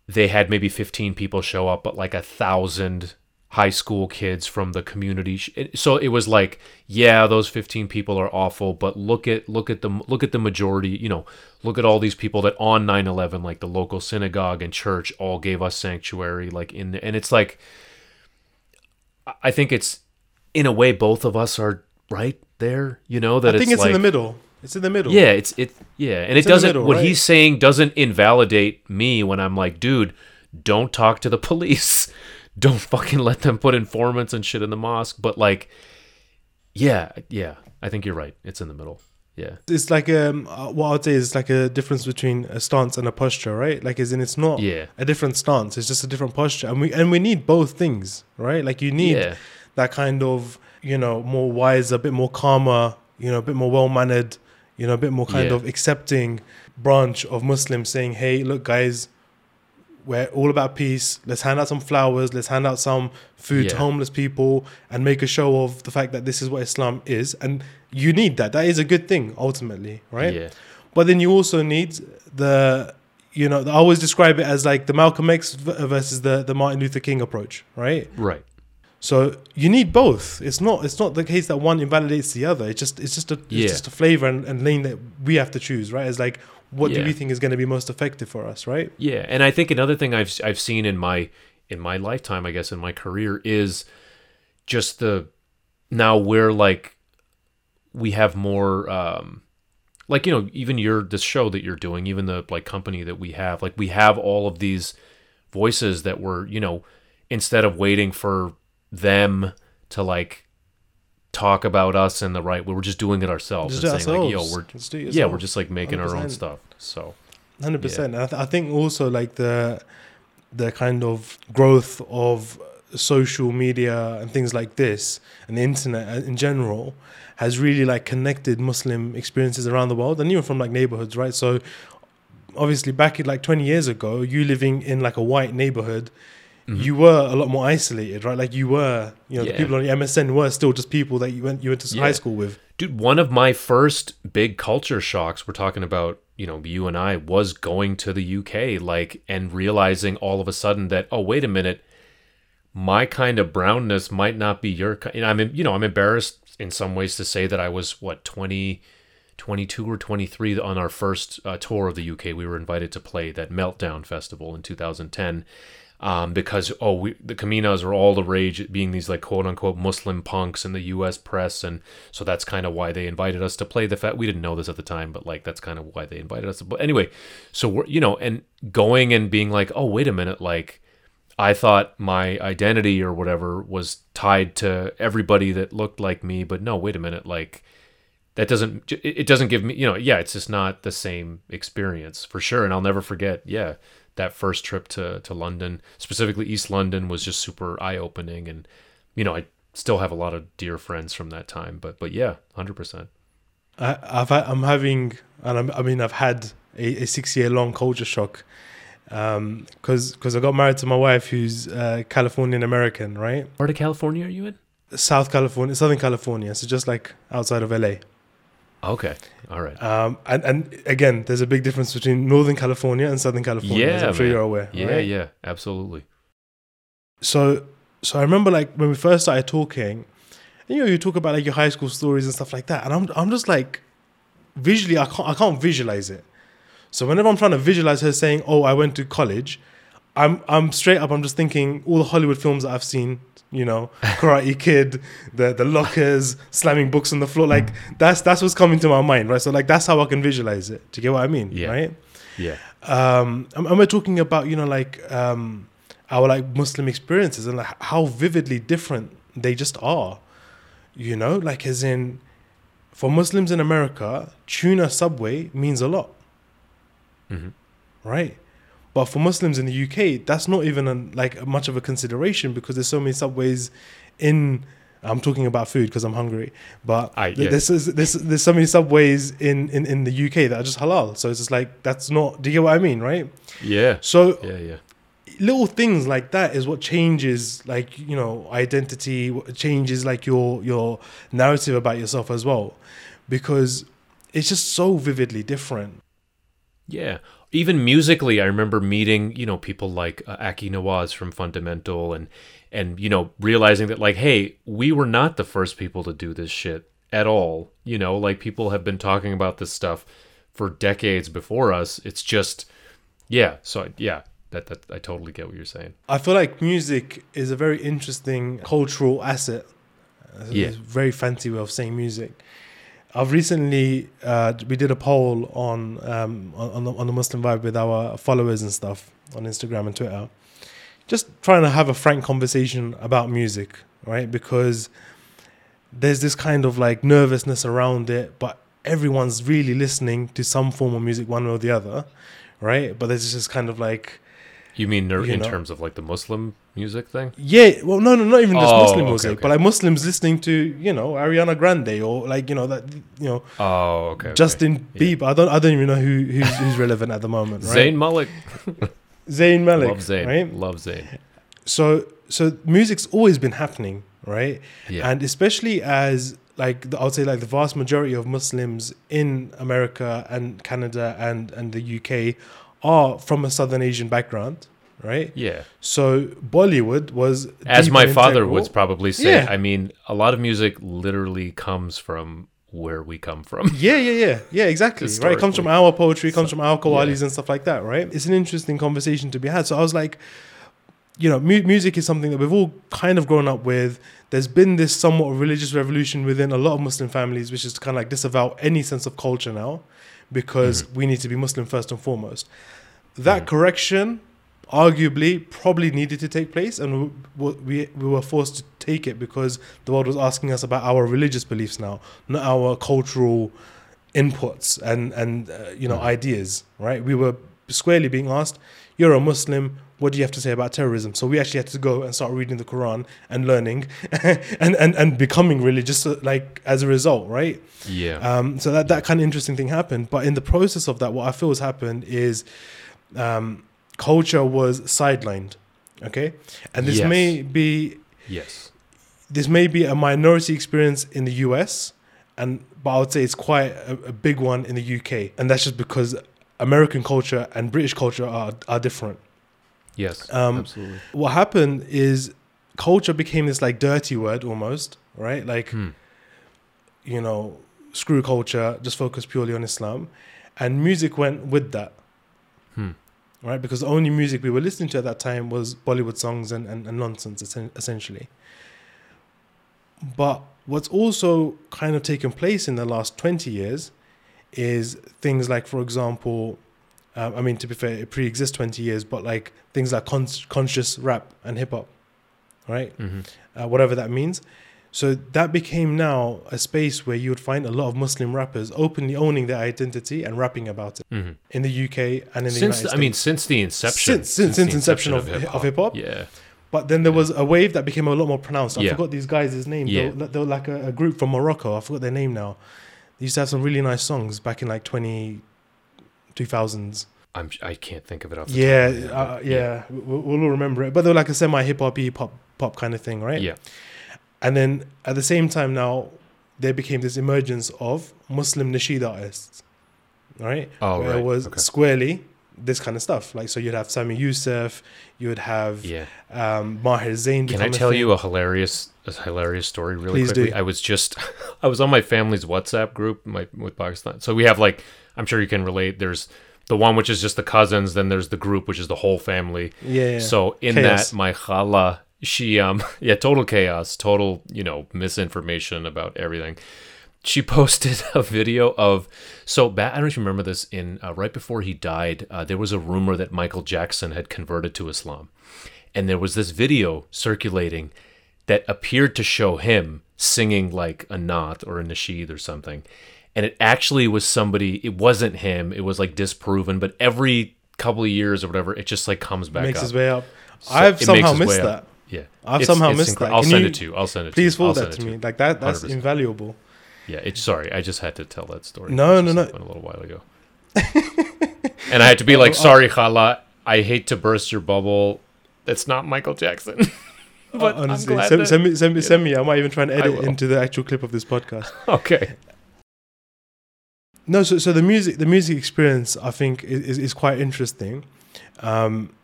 they had maybe 15 people show up, but like a thousand high school kids from the community. So it was like, yeah, those 15 people are awful, but look at look at the look at the majority. You know, look at all these people that on 9/11, like the local synagogue and church, all gave us sanctuary. Like in the, and it's like, I think it's in a way both of us are right there. You know that I think it's, like, in the middle. It's in the middle. Yeah, it's it. Yeah, and It's it doesn't. middle, what right? he's saying doesn't invalidate me when I'm like, dude, don't talk to the police. Don't fucking let them put informants and shit in the mosque. But like, yeah, yeah, I think you're right. It's in the middle. Yeah, It's like um, uh, what I'd say is like a difference between a stance and a posture, right? Like, as in, it's not yeah, a different stance. It's just a different posture, and we and we need both things, right? Like, you need yeah, that kind of you know more wise, a bit more calmer, you know, a bit more well mannered, you know, a bit more kind Yeah. of accepting branch of Muslims saying, "Hey, look, guys, we're all about peace. Let's hand out some flowers. Let's hand out some food to homeless people and make a show of the fact that this is what Islam is." And you need that. That is a good thing ultimately, right? yeah, But then you also need the, you know, I always describe it as like the Malcolm X versus the the Martin Luther King approach, right? right. So you need both. It's not it's not the case that one invalidates the other. It's just it's just a it's Yeah. just a flavor and, and lane that we have to choose, right? It's like what do Yeah. we think is going to be most effective for us, right? Yeah, and I think another thing I've I've seen in my in my lifetime, I guess in my career is just the now we're like we have more um like you know even your this show that you're doing even the like company that we have like we have all of these voices that were you know instead of waiting for them to like talk about us in the right way we're just doing it ourselves Just and it saying like yo we're Just do it yeah we're just like making our own stuff so. Hundred percent. And I, th- I think also like the the kind of growth of social media and things like this and the internet uh, in general has really like connected Muslim experiences around the world and even from like neighborhoods, right? So obviously back in like 20 years ago, you living in like a white neighborhood, Mhm. you were a lot more isolated, right? Like you were, you know, the people on your MSN were still just people that you went you went to Yeah. high school with. Dude, one of my first big culture shocks, we're talking about, you know, you and I, was going to the UK, like, and realizing all of a sudden that, oh, wait a minute, my kind of brownness might not be your kind. I'm, you know, I'm embarrassed in some ways to say that I was, what, 20, 22 or 23 on our first uh, tour of the UK. We were invited to play that Meltdown Festival in 2010 um, because oh we, the Kominas are all the rage being these like quote unquote Muslim punks in the U.S. press and so that's kind of why they invited us to play the fact we didn't know this at the time but like that's kind of why they invited us but anyway so we're you know and going and being like oh wait a minute like I thought my identity or whatever was tied to everybody that looked like me but no wait a minute like that doesn't it doesn't give me you know yeah it's just not the same experience for sure and i'll never forget yeah that first trip to to london specifically east london was just super eye-opening and you know i still have a lot of dear friends from that time but but yeah 100% I, I've had, I'm having, and I'm, I mean, I've had a, a six year long culture shock because because I got married to my wife who's uh, Californian American, right? part of california are you in South California, Southern California, so just like outside of LA. Okay all right Um, and and again, there's a big difference between Northern California and Southern California. Yeah, I'm sure man. you're aware. yeah right? yeah absolutely So so I remember like when we first started talking, you know, you talk about like your high school stories and stuff like that, and I'm I'm just like visually I can't I can't visualize it. So whenever I'm trying to visualize her saying, "Oh, I went to college," I'm I'm straight up I'm just thinking all the Hollywood films that I've seen, you know, Karate Kid, the the lockers, slamming books on the floor, like that's that's what's coming to my mind, right? So like that's how I can visualize it. Do you get what I mean? Yeah. Right? yeah um and and we're talking about you know like um our like muslim experiences and like how vividly different they just are you know like as in for muslims in america tuna subway means a lot Mhm. right but for muslims in the uk that's not even a, like much of a consideration because there's so many subways in i'm talking about food because i'm hungry but I- yeah. this is this there's so many subways in, in in the uk that are just halal. So it's just like that's not do you get what i mean right? Yeah. So yeah yeah. little things like that is what changes like you know identity changes like your your narrative about yourself as well. Because it's just so vividly different. Yeah. Even musically, I remember meeting, you know, people like uh, Aki Nawaz from Fundamental and and you know, realizing that like, hey, we were not the first people to do this shit at all. You know, like people have been talking about this stuff for decades before us. It's just yeah, so I- yeah, that that I totally get what you're saying. i feel like music is a very interesting cultural asset It's Yeah. a very fancy way of saying music I've recently uh, we did a poll on um, on the, on the Muslim vibe with our followers and stuff on Instagram and Twitter, just trying to have a frank conversation about music, right? Because there's this kind of like nervousness around it, but everyone's really listening to some form of music, one way or the other, right? But there's just kind of like You mean ner- You in know. terms of like the Muslim music thing? yeah, well, no, no, not even just Oh, Muslim okay, music, okay. but like Muslims listening to you know Ariana Grande or like you know that you know Oh, okay. okay. Justin Yeah. Bieber. I don't I don't even know who who's, who's relevant at the moment. Right? Zayn Malik. Zayn Malik. Love Zayn. Right. Love Zayn. So so music's always been happening, right? Yeah. And especially as like the, I would say like the vast majority of Muslims in America and Canada and and the UK are from a Southern Asian background, right? yeah. So Bollywood was as my father integral. would probably say Yeah. i mean a lot of music literally comes from where we come from Yeah, yeah, yeah, yeah, exactly. Right, it comes from our poetry, comes from our qawwalis and stuff like that, right? It's an interesting conversation to be had. So I was like, you know, mu- music is something that we've all kind of grown up with. There's been this somewhat religious revolution within a lot of Muslim families, which is to kind of like disavow any sense of culture now, because we need to be Muslim first and foremost. That correction, arguably, probably needed to take place, and we, we we were forced to take it because the world was asking us about our religious beliefs now, not our cultural inputs and and uh, you know ideas. Right? We were squarely being asked, "You're a Muslim. What do you have to say about terrorism?" So we actually had to go and start reading the Quran and learning, and and and becoming religious, uh, like as a result. Right? yeah Um, so that that kind of interesting thing happened. But in the process of that, what I feel has happened is um, culture was sidelined. Okay, and this Yes. may be yes this may be a minority experience in the US, and but I would say it's quite a, a big one in the UK, and that's just because American culture and British culture are are different. yes Um, absolutely What happened is culture became this like dirty word almost, right? Like Hmm. you know, screw culture, just focus purely on Islam. And music went with that, Hmm. right? Because the only music we were listening to at that time was Bollywood songs and, and, and nonsense, essentially. But what's also kind of taken place in the last 20 years is things like, for example, um, I mean, to be fair, it pre exists 20 years, but like things like con- conscious rap and hip hop, right? hmm uh, whatever that means. So that became now a space where you would find a lot of Muslim rappers openly owning their identity and rapping about it Mhm. in the UK and in the Since United States. I mean, since the inception, Since- since- the since inception of- of hip-hop? yeah, But then there was a wave that became a lot more pronounced. I Yeah. forgot these guys' names. Yeah. They, were, they were like a, a group from Morocco. I forgot their name now. They used to have some really nice songs back in like 20, 2000s. I'm I can't think of it off. The Yeah, top of my head, uh, but yeah, We'll, we'll all remember it. But they were like a semi hip hop pop pop kind of thing, right? yeah, And then at the same time now, there became this emergence of Muslim nasheed artists, right? Oh, Where right. it was Okay. squarely this kind of stuff. Like so, you'd have Sami Yusuf, you would have yeah. um, Maher Zain. Can I tell you a hilarious, a hilarious story really Please quickly? do. I was just, I was on my family's WhatsApp group my, with Pakistan. So we have like, I'm sure you can relate. There's the one which is just the cousins. Then there's the group which is the whole family. Yeah. yeah. So in Chaos. that, my khala, she, um, yeah, total chaos, total, you know, misinformation about everything. She posted a video of so ba- I don't know if you remember this. In uh, right before he died, uh, there was a rumor that Michael Jackson had converted to Islam, and there was this video circulating that appeared to show him singing like a naat or a nasheed or something, and it actually was somebody. It wasn't him. It was like disproven, but every couple of years or whatever, it just like comes back makes up. his way up. So I've somehow missed that. up. Yeah, I've It's- somehow it's missed incre- that. I'll Can send you- it to you. I'll send it. Please to you. Forward that send to me. Like that. That's 100%. invaluable. Yeah, it's sorry. I just had to tell that story. No, no, no. A little while ago, and I had to be like, "Sorry, Khala. I hate to burst your bubble. It's not Michael Jackson." but Honestly, I'm glad send, that- send me, send me, send me. I might even try and edit into the actual clip of this podcast. okay. No, so so the music, the music experience, I think is is, is quite interesting, um,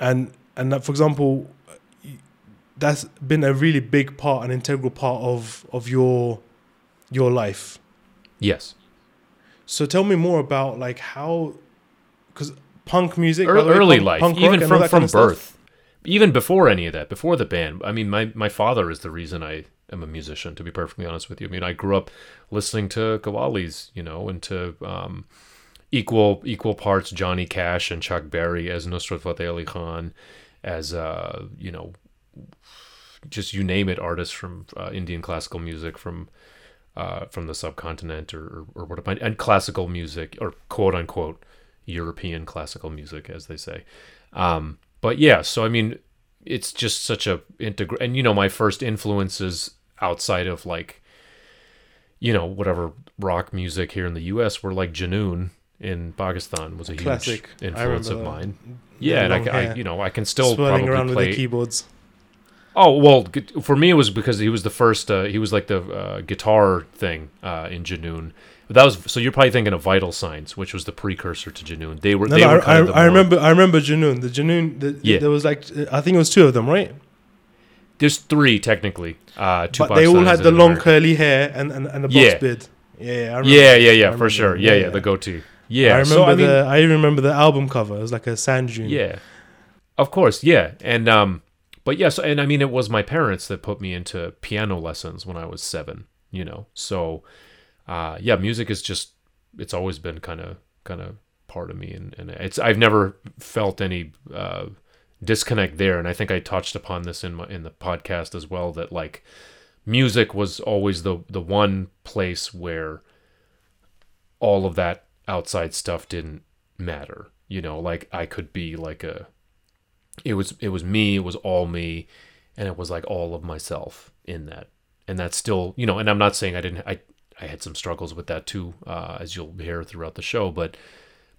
and and that, for example, that's been a really big part, an integral part of of your your life. Yes. So tell me more about like how, because punk music, by way, early punk- life, punk even from from kind of stuff. birth, even before any of that, before the band. I mean, my my father is the reason I am a musician. To be perfectly honest with you, I mean, I grew up listening to Qawwalis, you know, and to um, equal equal parts Johnny Cash and Chuck Berry as Nusrat Fateh Ali Khan, as uh, you know, just you name it, artists from uh, Indian classical music from. Uh, from the subcontinent or, or, or what and classical music or quote unquote European classical music, as they say. Um, but yeah, so I mean, it's just such a integral, and you know, my first influences outside of like, you know, whatever rock music here in the U.S. were like Junoon in Pakistan was a Classic. huge influence of mine. Yeah, and I, I, you know, I can still swirling probably around play. with the keyboards. Oh well, for me it was because he was the first. Uh, he was like the uh, guitar thing uh, in Junoon. That was so. You're probably thinking of Vital Signs, which was the precursor to Junoon. They were. No, they no, were I, kind of I, the I remember. I remember Junoon. The Junoon. The, Yeah. There was like I think it was two of them, right? There's three technically. Uh, two but they all had the long American. curly hair and and, and the box Yeah. beard. Yeah, yeah, I. Yeah, yeah, yeah, for sure. Yeah, Yeah, yeah, yeah. the goatee. Yeah, I remember so, I mean, the. I remember the album cover. It was like a sand dune. Yeah, of course. Yeah, and um, but yeah. So and I mean, it was my parents that put me into piano lessons when I was seven. You know, so uh, yeah, music is just it's always been kind of kind of part of me, and and it's I've never felt any uh disconnect there, and I think I touched upon this in my in the podcast as well that like music was always the the one place where all of that outside stuff didn't matter you know like i could be like a it was it was me it was all me and it was like all of myself in that. And that's still you know and i'm not saying i didn't i i had some struggles with that too uh, as you'll hear throughout the show but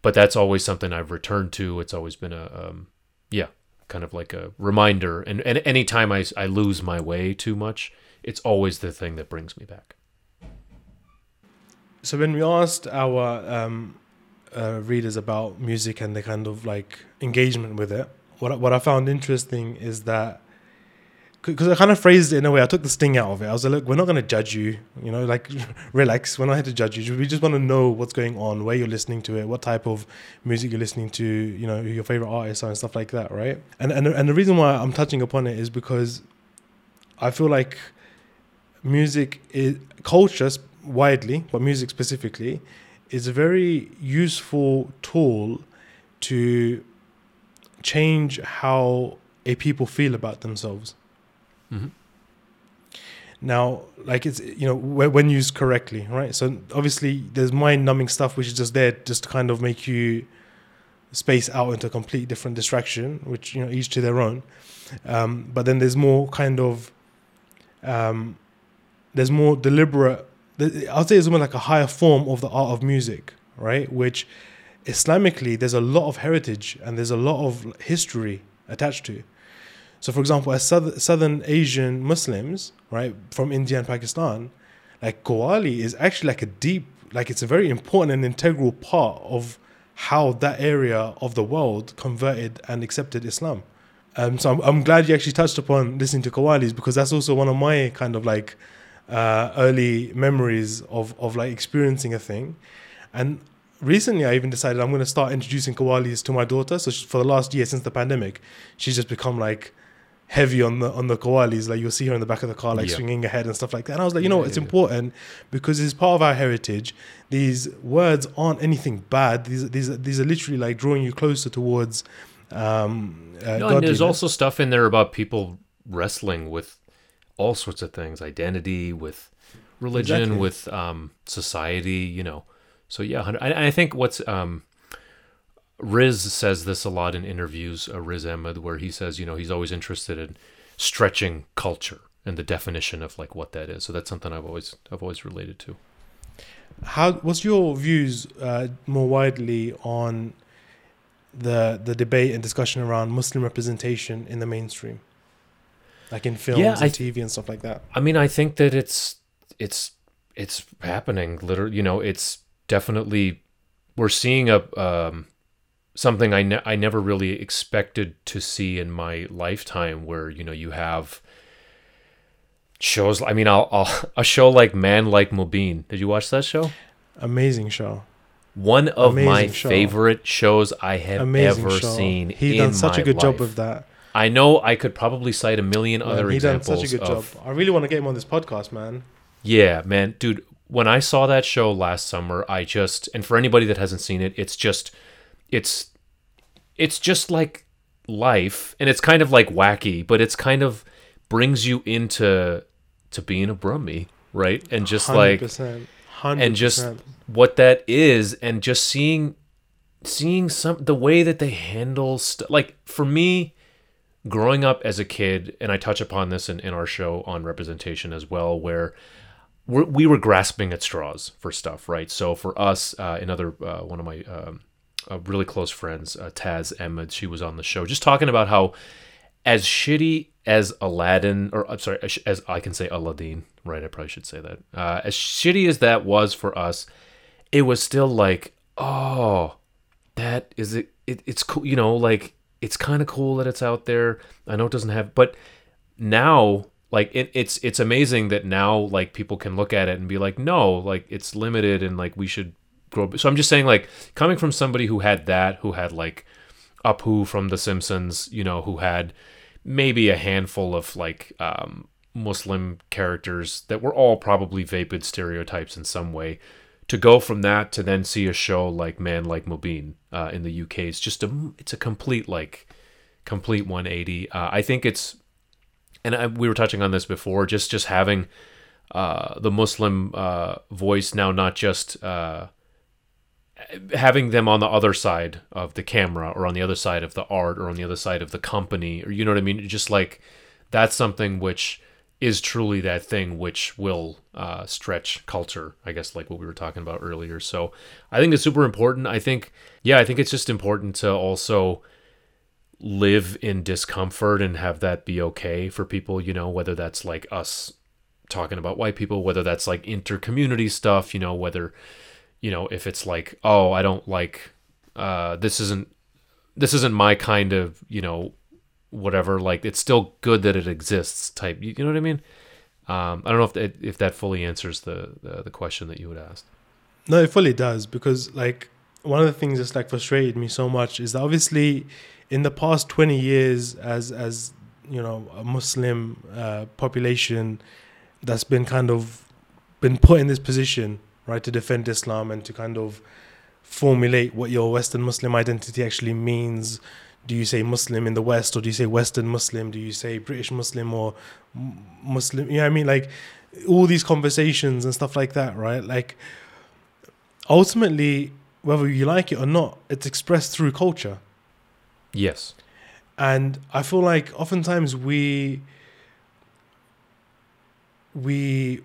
but that's always something i've returned to. It's always been a um, yeah kind of like a reminder. And and anytime i i lose my way too much it's always the thing that brings me back. So when we asked our um, uh, readers about music and the kind of like engagement with it, what what I found interesting is that because I kind of phrased it in a way, I took the sting out of it. I was like, look, we're not going to judge you, you know, like relax. We're not here to judge you. We just want to know what's going on, where you're listening to it, what type of music you're listening to, you know, who your favorite artists are and stuff like that, right? And and and the reason why I'm touching upon it is because I feel like music is culture widely, but music specifically, is a very useful tool to change how a people feel about themselves. Mhm. Now, like it's you know when, when used correctly, right? So obviously there's mind-numbing stuff which is just there just to kind of make you space out into a complete different distraction, which you know each to their own. Um, but then there's more kind of um, there's more deliberate. I'll say it's more like a higher form of the art of music, right? Which Islamically, there's a lot of heritage and there's a lot of history attached to. So, for example, as South, Southern Asian Muslims, right, from India and Pakistan, like Qawwali is actually like a deep, like it's a very important and integral part of how that area of the world converted and accepted Islam. Um, so I'm, I'm glad you actually touched upon listening to Qawwalis because that's also one of my kind of like uh, early memories of, of like experiencing a thing. And recently I even decided I'm going to start introducing Qawwalis to my daughter. So she, for the last year since the pandemic, she's just become like heavy on the on the Qawwalis. Like you'll see her in the back of the car, like swinging her head and stuff like that. And I was like, you know, yeah, it's yeah. important because it's part of our heritage. These words aren't anything bad. These these these are literally like drawing you closer towards. Um, uh, no, and there's also stuff in there about people wrestling with all sorts of things, identity, with religion, exactly. with um, society. You know, so yeah, I, I think what's um, Riz says this a lot in interviews, uh, Riz Ahmed, where he says, you know, he's always interested in stretching culture and the definition of like what that is. So that's something I've always I've always related to. How what's your views uh, more widely on the the debate and discussion around Muslim representation in the mainstream, like in films yeah, and I, TV and stuff like that? I mean, I think that it's it's it's happening. Literally, you know, it's definitely we're seeing a um, something I ne- I never really expected to see in my lifetime where you know you have shows I mean I'll, I'll a show like Man Like Mobeen. Did you watch that show? Amazing show. One of Amazing my show. favorite shows I have Amazing ever show. seen. He done such a good life. job with that. I know I could probably cite a million man, other he examples. He done such a good of, job. I really want to get him on this podcast, man. Yeah, man, dude. When I saw that show last summer, I just and for anybody that hasn't seen it, it's just it's it's just like life and it's kind of like wacky but it's kind of brings you into to being a brummie right and just 100%, like 100%. and just what that is and just seeing seeing some the way that they handle stuff like for me growing up as a kid and i touch upon this in, in our show on representation as well where we're, we were grasping at straws for stuff right so for us uh, another uh, one of my um, uh, really close friends, uh, Taz Ahmed. She was on the show just talking about how, as shitty as Aladdin, or I'm sorry, as I can say Aladdin, right? I probably should say that. Uh, as shitty as that was for us, it was still like, oh, that is it. it it's cool, you know, like it's kind of cool that it's out there. I know it doesn't have, but now like it, it's it's amazing that now like people can look at it and be like no like it's limited and like we should grow. So I'm just saying, like, coming from somebody who had that, who had like Apu from The Simpsons, you know, who had maybe a handful of like um, Muslim characters that were all probably vapid stereotypes in some way. To go from that to then see a show like Man Like Mobeen uh, in the UK, it's just a it's a complete like complete 180. Uh, I think it's, and I, we were touching on this before, just just having uh, the Muslim uh, voice now not just uh, having them on the other side of the camera or on the other side of the art or on the other side of the company or you know what I mean? Just like that's something which is truly that thing which will uh, stretch culture I guess like what we were talking about earlier. So I think it's super important. I think yeah I think it's just important to also live in discomfort and have that be okay for people you know whether that's like us talking about white people whether that's like inter-community stuff you know whether you know if it's like oh i don't like uh this isn't this isn't my kind of you know whatever like it's still good that it exists type you, you know what i mean? Um i don't know if that, if that fully answers the, the the question that you would ask no it fully does because like one of the things that's like frustrated me so much is that obviously in the past 20 years as as you know a muslim uh, population that's been kind of been put in this position right, to defend Islam and to kind of formulate what your Western Muslim identity actually means do you say Muslim in the West or do you say Western Muslim? Do you say British Muslim or Muslim? You know I mean? Like all these conversations and stuff like that, right? Like ultimately, whether you like it or not, it's expressed through culture. Yes. And I feel like oftentimes we we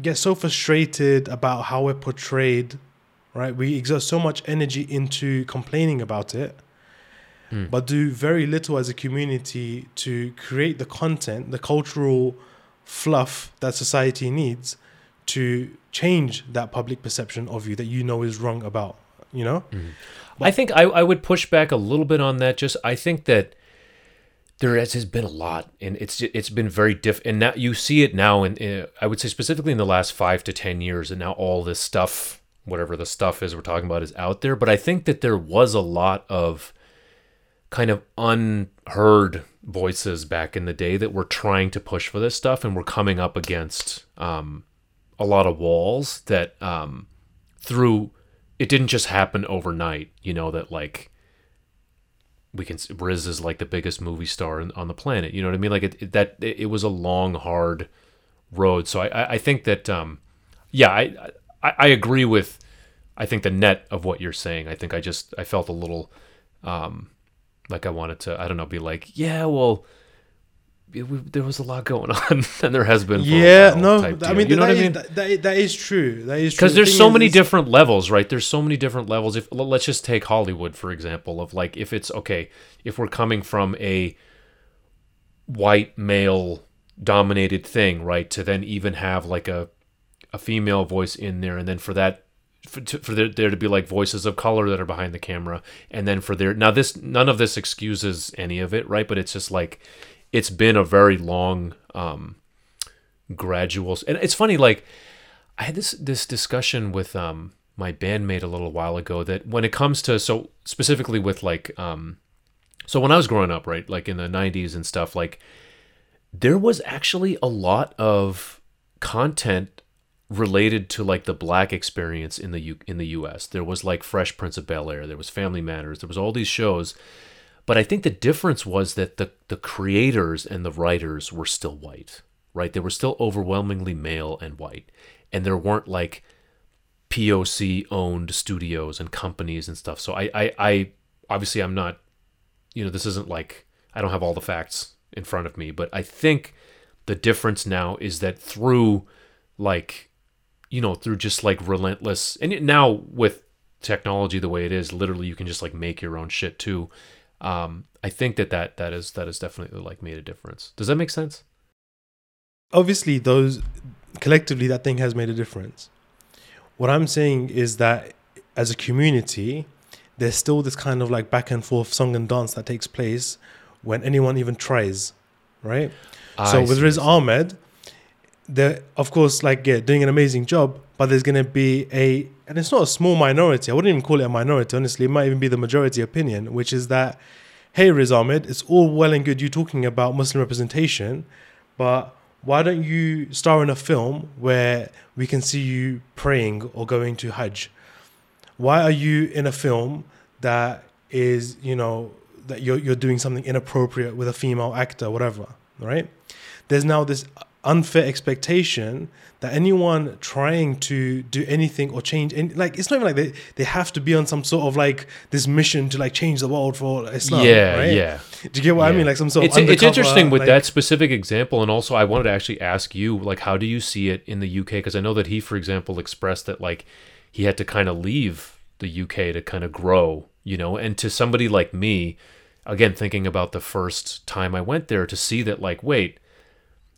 get so frustrated about how we're portrayed, right? We exert so much energy into complaining about it, Hmm. but do very little as a community to create the content, the cultural fluff that society needs to change that public perception of you that you know is wrong about, you know? I think I, I would push back a little bit on that. Just I think that there has, has been a lot, and it's it's been very diff. And now you see it now, in I would say specifically in the last five to ten years, and now all this stuff, whatever the stuff is we're talking about, is out there. But I think that there was a lot of kind of unheard voices back in the day that were trying to push for this stuff, and were coming up against um, a lot of walls that um, through it didn't just happen overnight. You know that like we can Riz is like the biggest movie star on the planet. You know what I mean? Like it, it that it, was a long, hard road. So I I, I think that um yeah I, I I agree with I think the net of what you're saying. I think I just I felt a little um like I wanted to I don't know be like yeah well. It- we- there was a lot going on, and there has been. Yeah, no, I deal. mean, you know that what I mean? that- that- that is true. That is true. because The there's so is- many different levels right there's so many different levels if let's just take hollywood for example of like if it's okay if we're coming from a white male dominated thing right to then even have like a a female voice in there and then for that for, to, for there, there to be like voices of color that are behind the camera and then for there now this none of this excuses any of it right but it's just like it's been a very long um gradual and it's funny like I had this this discussion with um my bandmate a little while ago that when it comes to so specifically with like um so when I was growing up right like in the 90s and stuff like there was actually a lot of content related to like the black experience in the U- in the US there was like Fresh Prince of Bel-Air there was Family Matters there was all these shows but I think the difference was that the the creators and the writers were still white right they were still overwhelmingly male and white and there weren't like POC owned studios and companies and stuff. So I, I, I obviously I'm not, you know, this isn't like I don't have all the facts in front of me, but I think the difference now is that through like, you know, through just like relentless and now with technology the way it is, literally you can just like make your own shit too. Um, I think that that that is that is definitely like made a difference. Does that make sense? obviously those collectively that thing has made a difference what i'm saying is that as a community there's still this kind of like back and forth song and dance that takes place when anyone even tries right so I with see riz what you're saying. ahmed they're of course like yeah doing an amazing job but there's going to be a and it's not a small minority i wouldn't even call it a minority honestly it might even be the majority opinion which is that hey riz ahmed it's all well and good you talking about muslim representation but why don't you star in a film where we can see you praying or going to hajj? Why are you in a film that is you know that you're, you're doing something inappropriate with a female actor whatever right? There's now this unfair expectation that anyone trying to do anything or change any, like it's not even like they, they have to be on some sort of like this mission to like change the world for Islam yeah, right? yeah. do you get what I mean like some sort it's, of it's interesting with like- that specific example and also i wanted to actually ask you like how do you see it in the uk because i know that he for example expressed that like he had to kind of leave the uk to kind of grow you know and to somebody like me again thinking about the first time i went there to see that like wait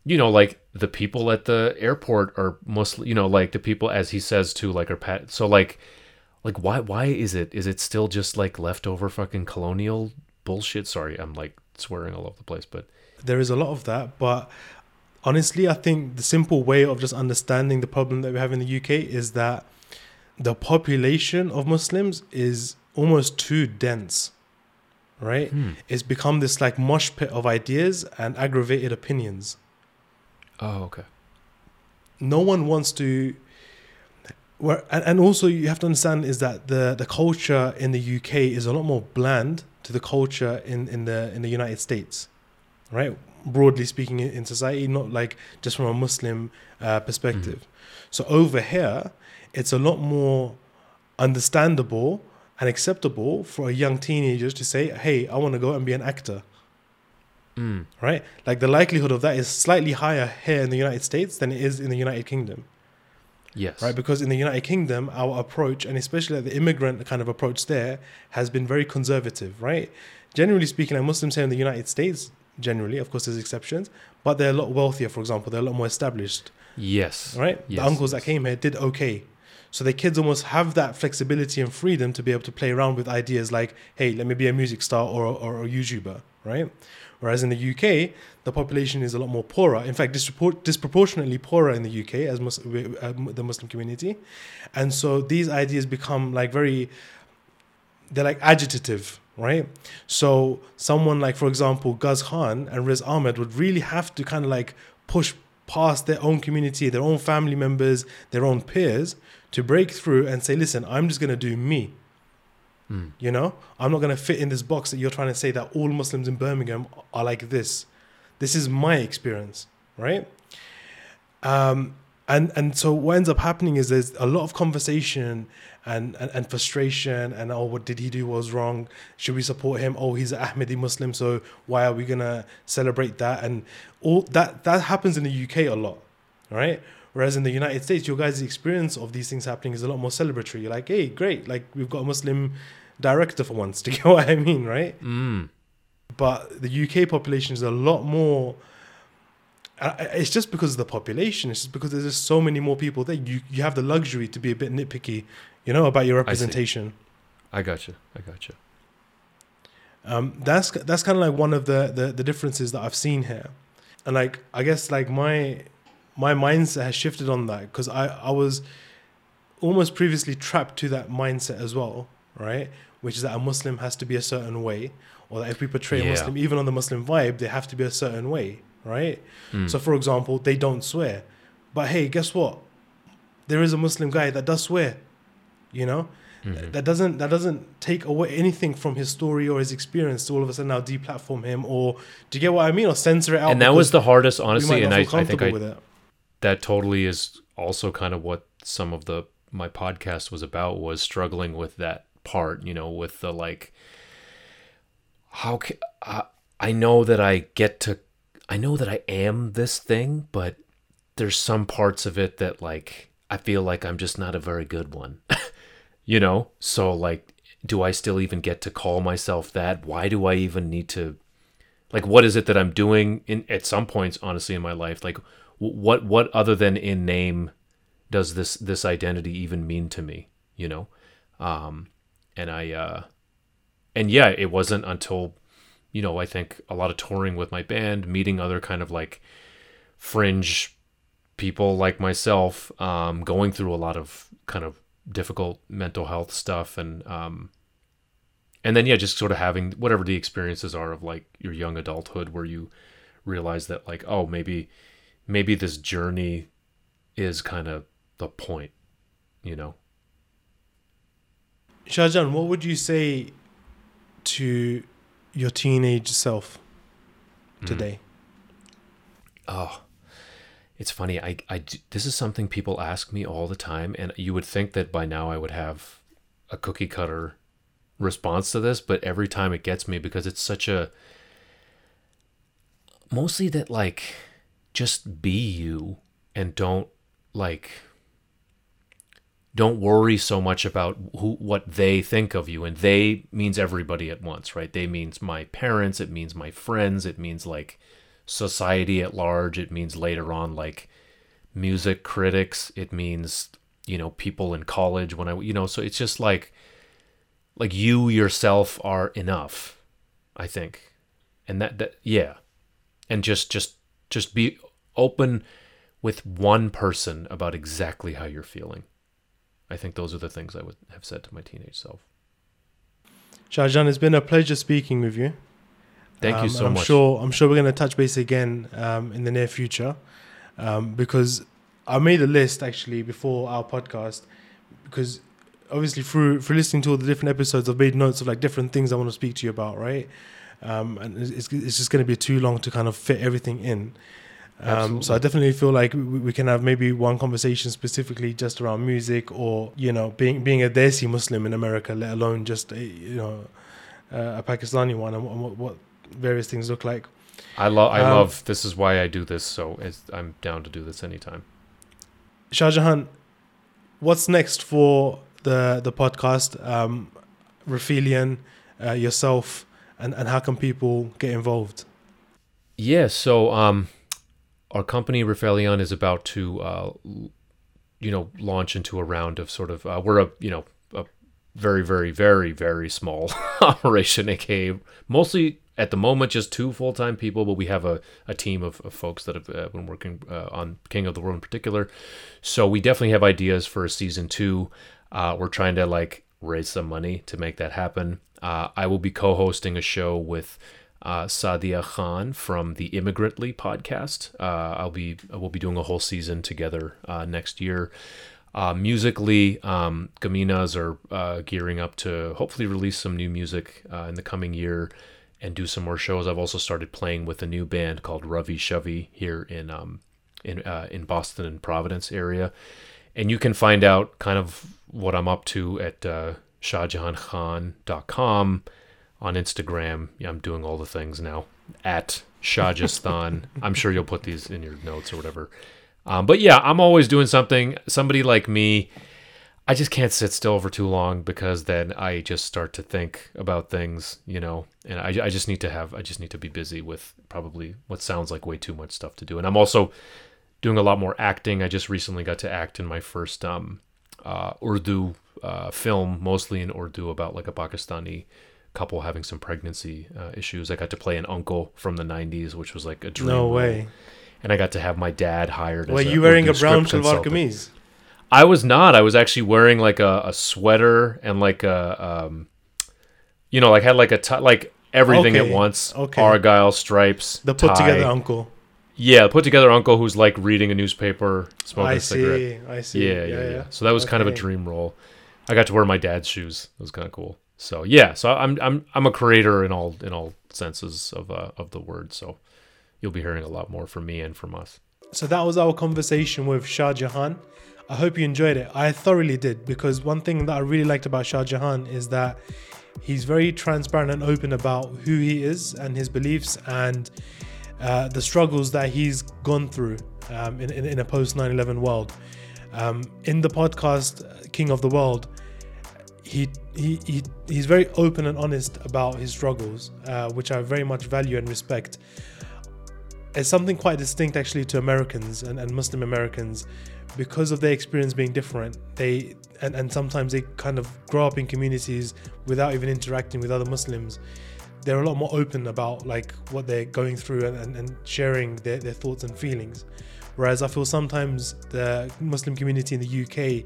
you know like the people at the airport are mostly, you know like the people as he says too like are pat so like like why why is it is it still just like leftover fucking colonial bullshit? Sorry i'm like swearing all over the place but there is a lot of that but honestly i think the simple way of just understanding the problem that we have in the uk is that the population of muslims is almost too dense right? Hmm. it's become this like mosh pit of ideas and aggravated opinions oh okay no one wants to where and, and also you have to understand is that the the culture in the UK is a lot more bland to the culture in, in the in the United States, right? Broadly speaking, in in society, not like just from a Muslim uh, perspective. So over here, it's a lot more understandable and acceptable for a young teenager to say, "Hey, I want to go and be an actor." Mm. Right? Like the likelihood of that is slightly higher here in the United States than it is in the United Kingdom. Yes. right? Because in the United Kingdom, our approach, and especially the immigrant kind of approach there, has been very conservative, right? Generally speaking, like Muslims here in the United States, generally, of course, there's exceptions, but they're a lot wealthier, for example, they're a lot more established, Yes. right? Yes, the uncles that came here did okay. So the kids almost have that flexibility and freedom to be able to play around with ideas like, hey, let me be a music star or, or a YouTuber, right? Whereas in the UK, the population is a lot more poorer. In fact, dispropor- disproportionately poorer in the UK as mus- uh, the Muslim community, and so these ideas become like very, they're like agitative, right? So someone like, for example, Guz Khan and Riz Ahmed would really have to kind of like push past their own community, their own family members, their own peers to break through and say, listen, I'm just gonna do me. Mm. You know, I'm not going to fit in this box that you're trying to say that all Muslims in Birmingham are like this. This is my experience, right? Um, and and so what ends up happening is there's a lot of conversation and, and, and frustration and oh what did he do what was wrong should we support him oh he's an Ahmadi Muslim so why are we gonna celebrate that and all that that happens in the UK a lot right whereas in the United States your guys' experience of these things happening is a lot more celebratory you're like hey great like we've got a Muslim director for once do you get what I mean right Mm. but the UK population is a lot more. I- I- It's just because of the population. It's just because there's just so many more people there. You you have the luxury to be a bit nitpicky, you know, about your representation. I got you. I got you. Um, that's that's kind of like one of the, the the differences that I've seen here, and like I guess like my my mindset has shifted on that because I I was almost previously trapped to that mindset as well, right? Which is that a Muslim has to be a certain way, or that if we portray a Muslim, even on the Muslim vibe, they have to be a certain way, right? Mm. So, for example, they don't swear, but hey, guess what? There is a Muslim guy that does swear, you know. Mhm. That doesn't that doesn't take away anything from his story or his experience to all of a sudden now deplatform him or do you get what I mean or censor it out? and that was the hardest, honestly. And I, I think I, with it. That totally is also kind of what some of the my podcast was about was struggling with that part you know with the like how can I, I know that i get to i know that i am this thing but there's some parts of it that like i feel like i'm just not a very good one you know? So like do i still even get to call myself that? Why do i even need to like what is it that i'm doing in at some points honestly in my life? Like what what other than in name does this this identity even mean to me you know? Um and i uh and yeah it wasn't until you know i think a lot of touring with my band meeting other kind of like fringe people like myself um going through a lot of kind of difficult mental health stuff and um and then yeah just sort of having whatever the experiences are of like your young adulthood where you realize that like oh maybe maybe this journey is kind of the point you know Shahjan, what would you say to your teenage self Mm. today? Oh, it's funny. I, I, this is something people ask me all the time, and you would think that by now I would have a cookie cutter response to this, but every time it gets me because it's such a mostly that like just be you and don't like don't worry so much about who what they think of you. And they means everybody at once right? They means my parents it means my friends it means like society at large it means later on like music critics it means you know people in college when i you know so it's just like like you yourself are enough i think. And that that yeah. And just just just be open with one person about exactly how you're feeling i think those are the things i would have said to my teenage self Shahjan, it's been a pleasure speaking with you. thank Um, you so I'm much sure I'm sure we're going to touch base again um, in the near future um, because I made a list actually before our podcast because obviously through through listening to all the different episodes, I've made notes of like different things I want to speak to you about, right? Um, and it's, it's just going to be too long to kind of fit everything in. Um, so I definitely feel like we, we can have maybe one conversation specifically just around music, or you know, being being a Desi Muslim in America, let alone just a, you know uh, a Pakistani one, and what, what various things look like. I love. I Um, love. This is why I do this. So it's, I'm down to do this anytime. Shah Jahan, what's next for the the podcast? Um, Rebellion, uh, yourself, and, and how can people get involved? Yeah. So um, our company Rafaelion is about to, uh, you know, launch into a round of sort of. Uh, we're a you know a very very very very small operation, aka mostly at the moment just two full time people, but we have a, a team of, of folks that have uh, been working uh, on King of the World in particular. So we definitely have ideas for a season two. Uh, we're trying to like raise some money to make that happen. Uh, I will be co-hosting a show with uh, Sadia Khan from the Immigrantly podcast. Uh, I'll be we'll be doing a whole season together uh, next year. Uh, musically, um, Kominas are uh, gearing up to hopefully release some new music uh, in the coming year and do some more shows. I've also started playing with a new band called Ravi Shavi here in um, in in Boston and Providence area, and you can find out kind of what I'm up to at shahjahankhan.com on Instagram. Yeah, I'm doing all the things now at Shahjistan. I'm sure you'll put these in your notes or whatever. Um, but yeah, I'm always doing something. Somebody like me, I just can't sit still for too long because then I just start to think about things, you know, and I, I just need to have, I just need to be busy with probably what sounds like way too much stuff to do. And I'm also doing a lot more acting. I just recently got to act in my first um, uh, Urdu uh, film, mostly in Urdu, about like a Pakistani couple having some pregnancy uh, issues. I got to play an uncle from the 90s, which was like a dream. No role. way. And I got to have my dad hired. Were as you wearing a brown shalwar kameez? I was not. I was actually wearing like a, a sweater and like a, um, you know, like had like a t- like everything Okay, at once. okay. Argyle stripes. The put tie. together uncle. Yeah, put together uncle who's like reading a newspaper, smoking I a cigarette. I see. I see. Yeah, yeah, yeah, So that was kind of a dream role. I got to wear my dad's shoes. It was kind of cool. So yeah, so I'm I'm I'm a creator in all in all senses of uh, of the word. So you'll be hearing a lot more from me and from us. So that was our conversation with Shah Jahan. I hope you enjoyed it. I thoroughly did because one thing that I really liked about Shah Jahan is that he's very transparent and open about who he is and his beliefs and uh, the struggles that he's gone through um, in, in, in a post 9 11 world. Um, in the podcast King of the World, he, he, he he's very open and honest about his struggles, uh, which I very much value and respect it's something quite distinct actually to Americans and, and Muslim Americans because of their experience being different. They and, and sometimes they kind of grow up in communities without even interacting with other Muslims. They're a lot more open about like what they're going through and, and, and sharing their, their thoughts and feelings. Whereas I feel sometimes the Muslim community in the UK,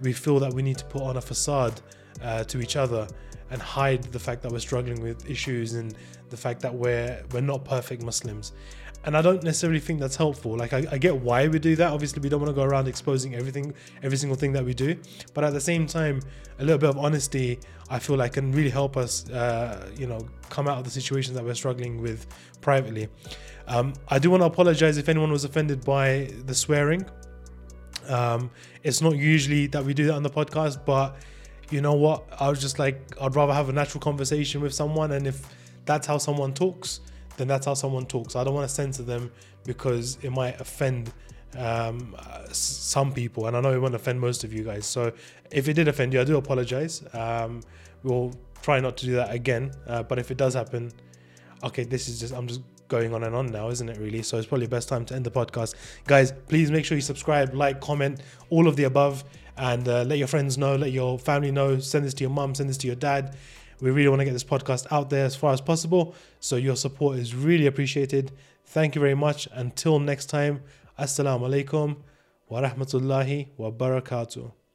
we feel that we need to put on a facade uh, to each other and hide the fact that we're struggling with issues and the fact that we're we're not perfect Muslims. And I don't necessarily think that's helpful. Like I, I get why we do that. Obviously, we don't want to go around exposing everything, every single thing that we do. But at the same time, a little bit of honesty, I feel like can really help us, uh, you know, come out of the situations that we're struggling with privately. Um, I do want to apologize if anyone was offended by the swearing. Um, it's not usually that we do that on the podcast, but you know what? I was just like, I'd rather have a natural conversation with someone, and if that's how someone talks, then that's how someone talks. I don't want to censor them because it might offend um, some people, and I know it won't offend most of you guys. So if it did offend you, I do apologize. Um, we'll try not to do that again. Uh, but if it does happen, okay, this is just I'm just going on and on now, isn't it? Really. So it's probably the best time to end the podcast, guys. Please make sure you subscribe, like, comment, all of the above, and uh, let your friends know, let your family know. Send this to your mum, send this to your dad. We really want to get this podcast out there as far as possible. So your support is really appreciated. Thank you very much. Until next time, Assalamu alaikum wa rahmatullahi wa barakatuh.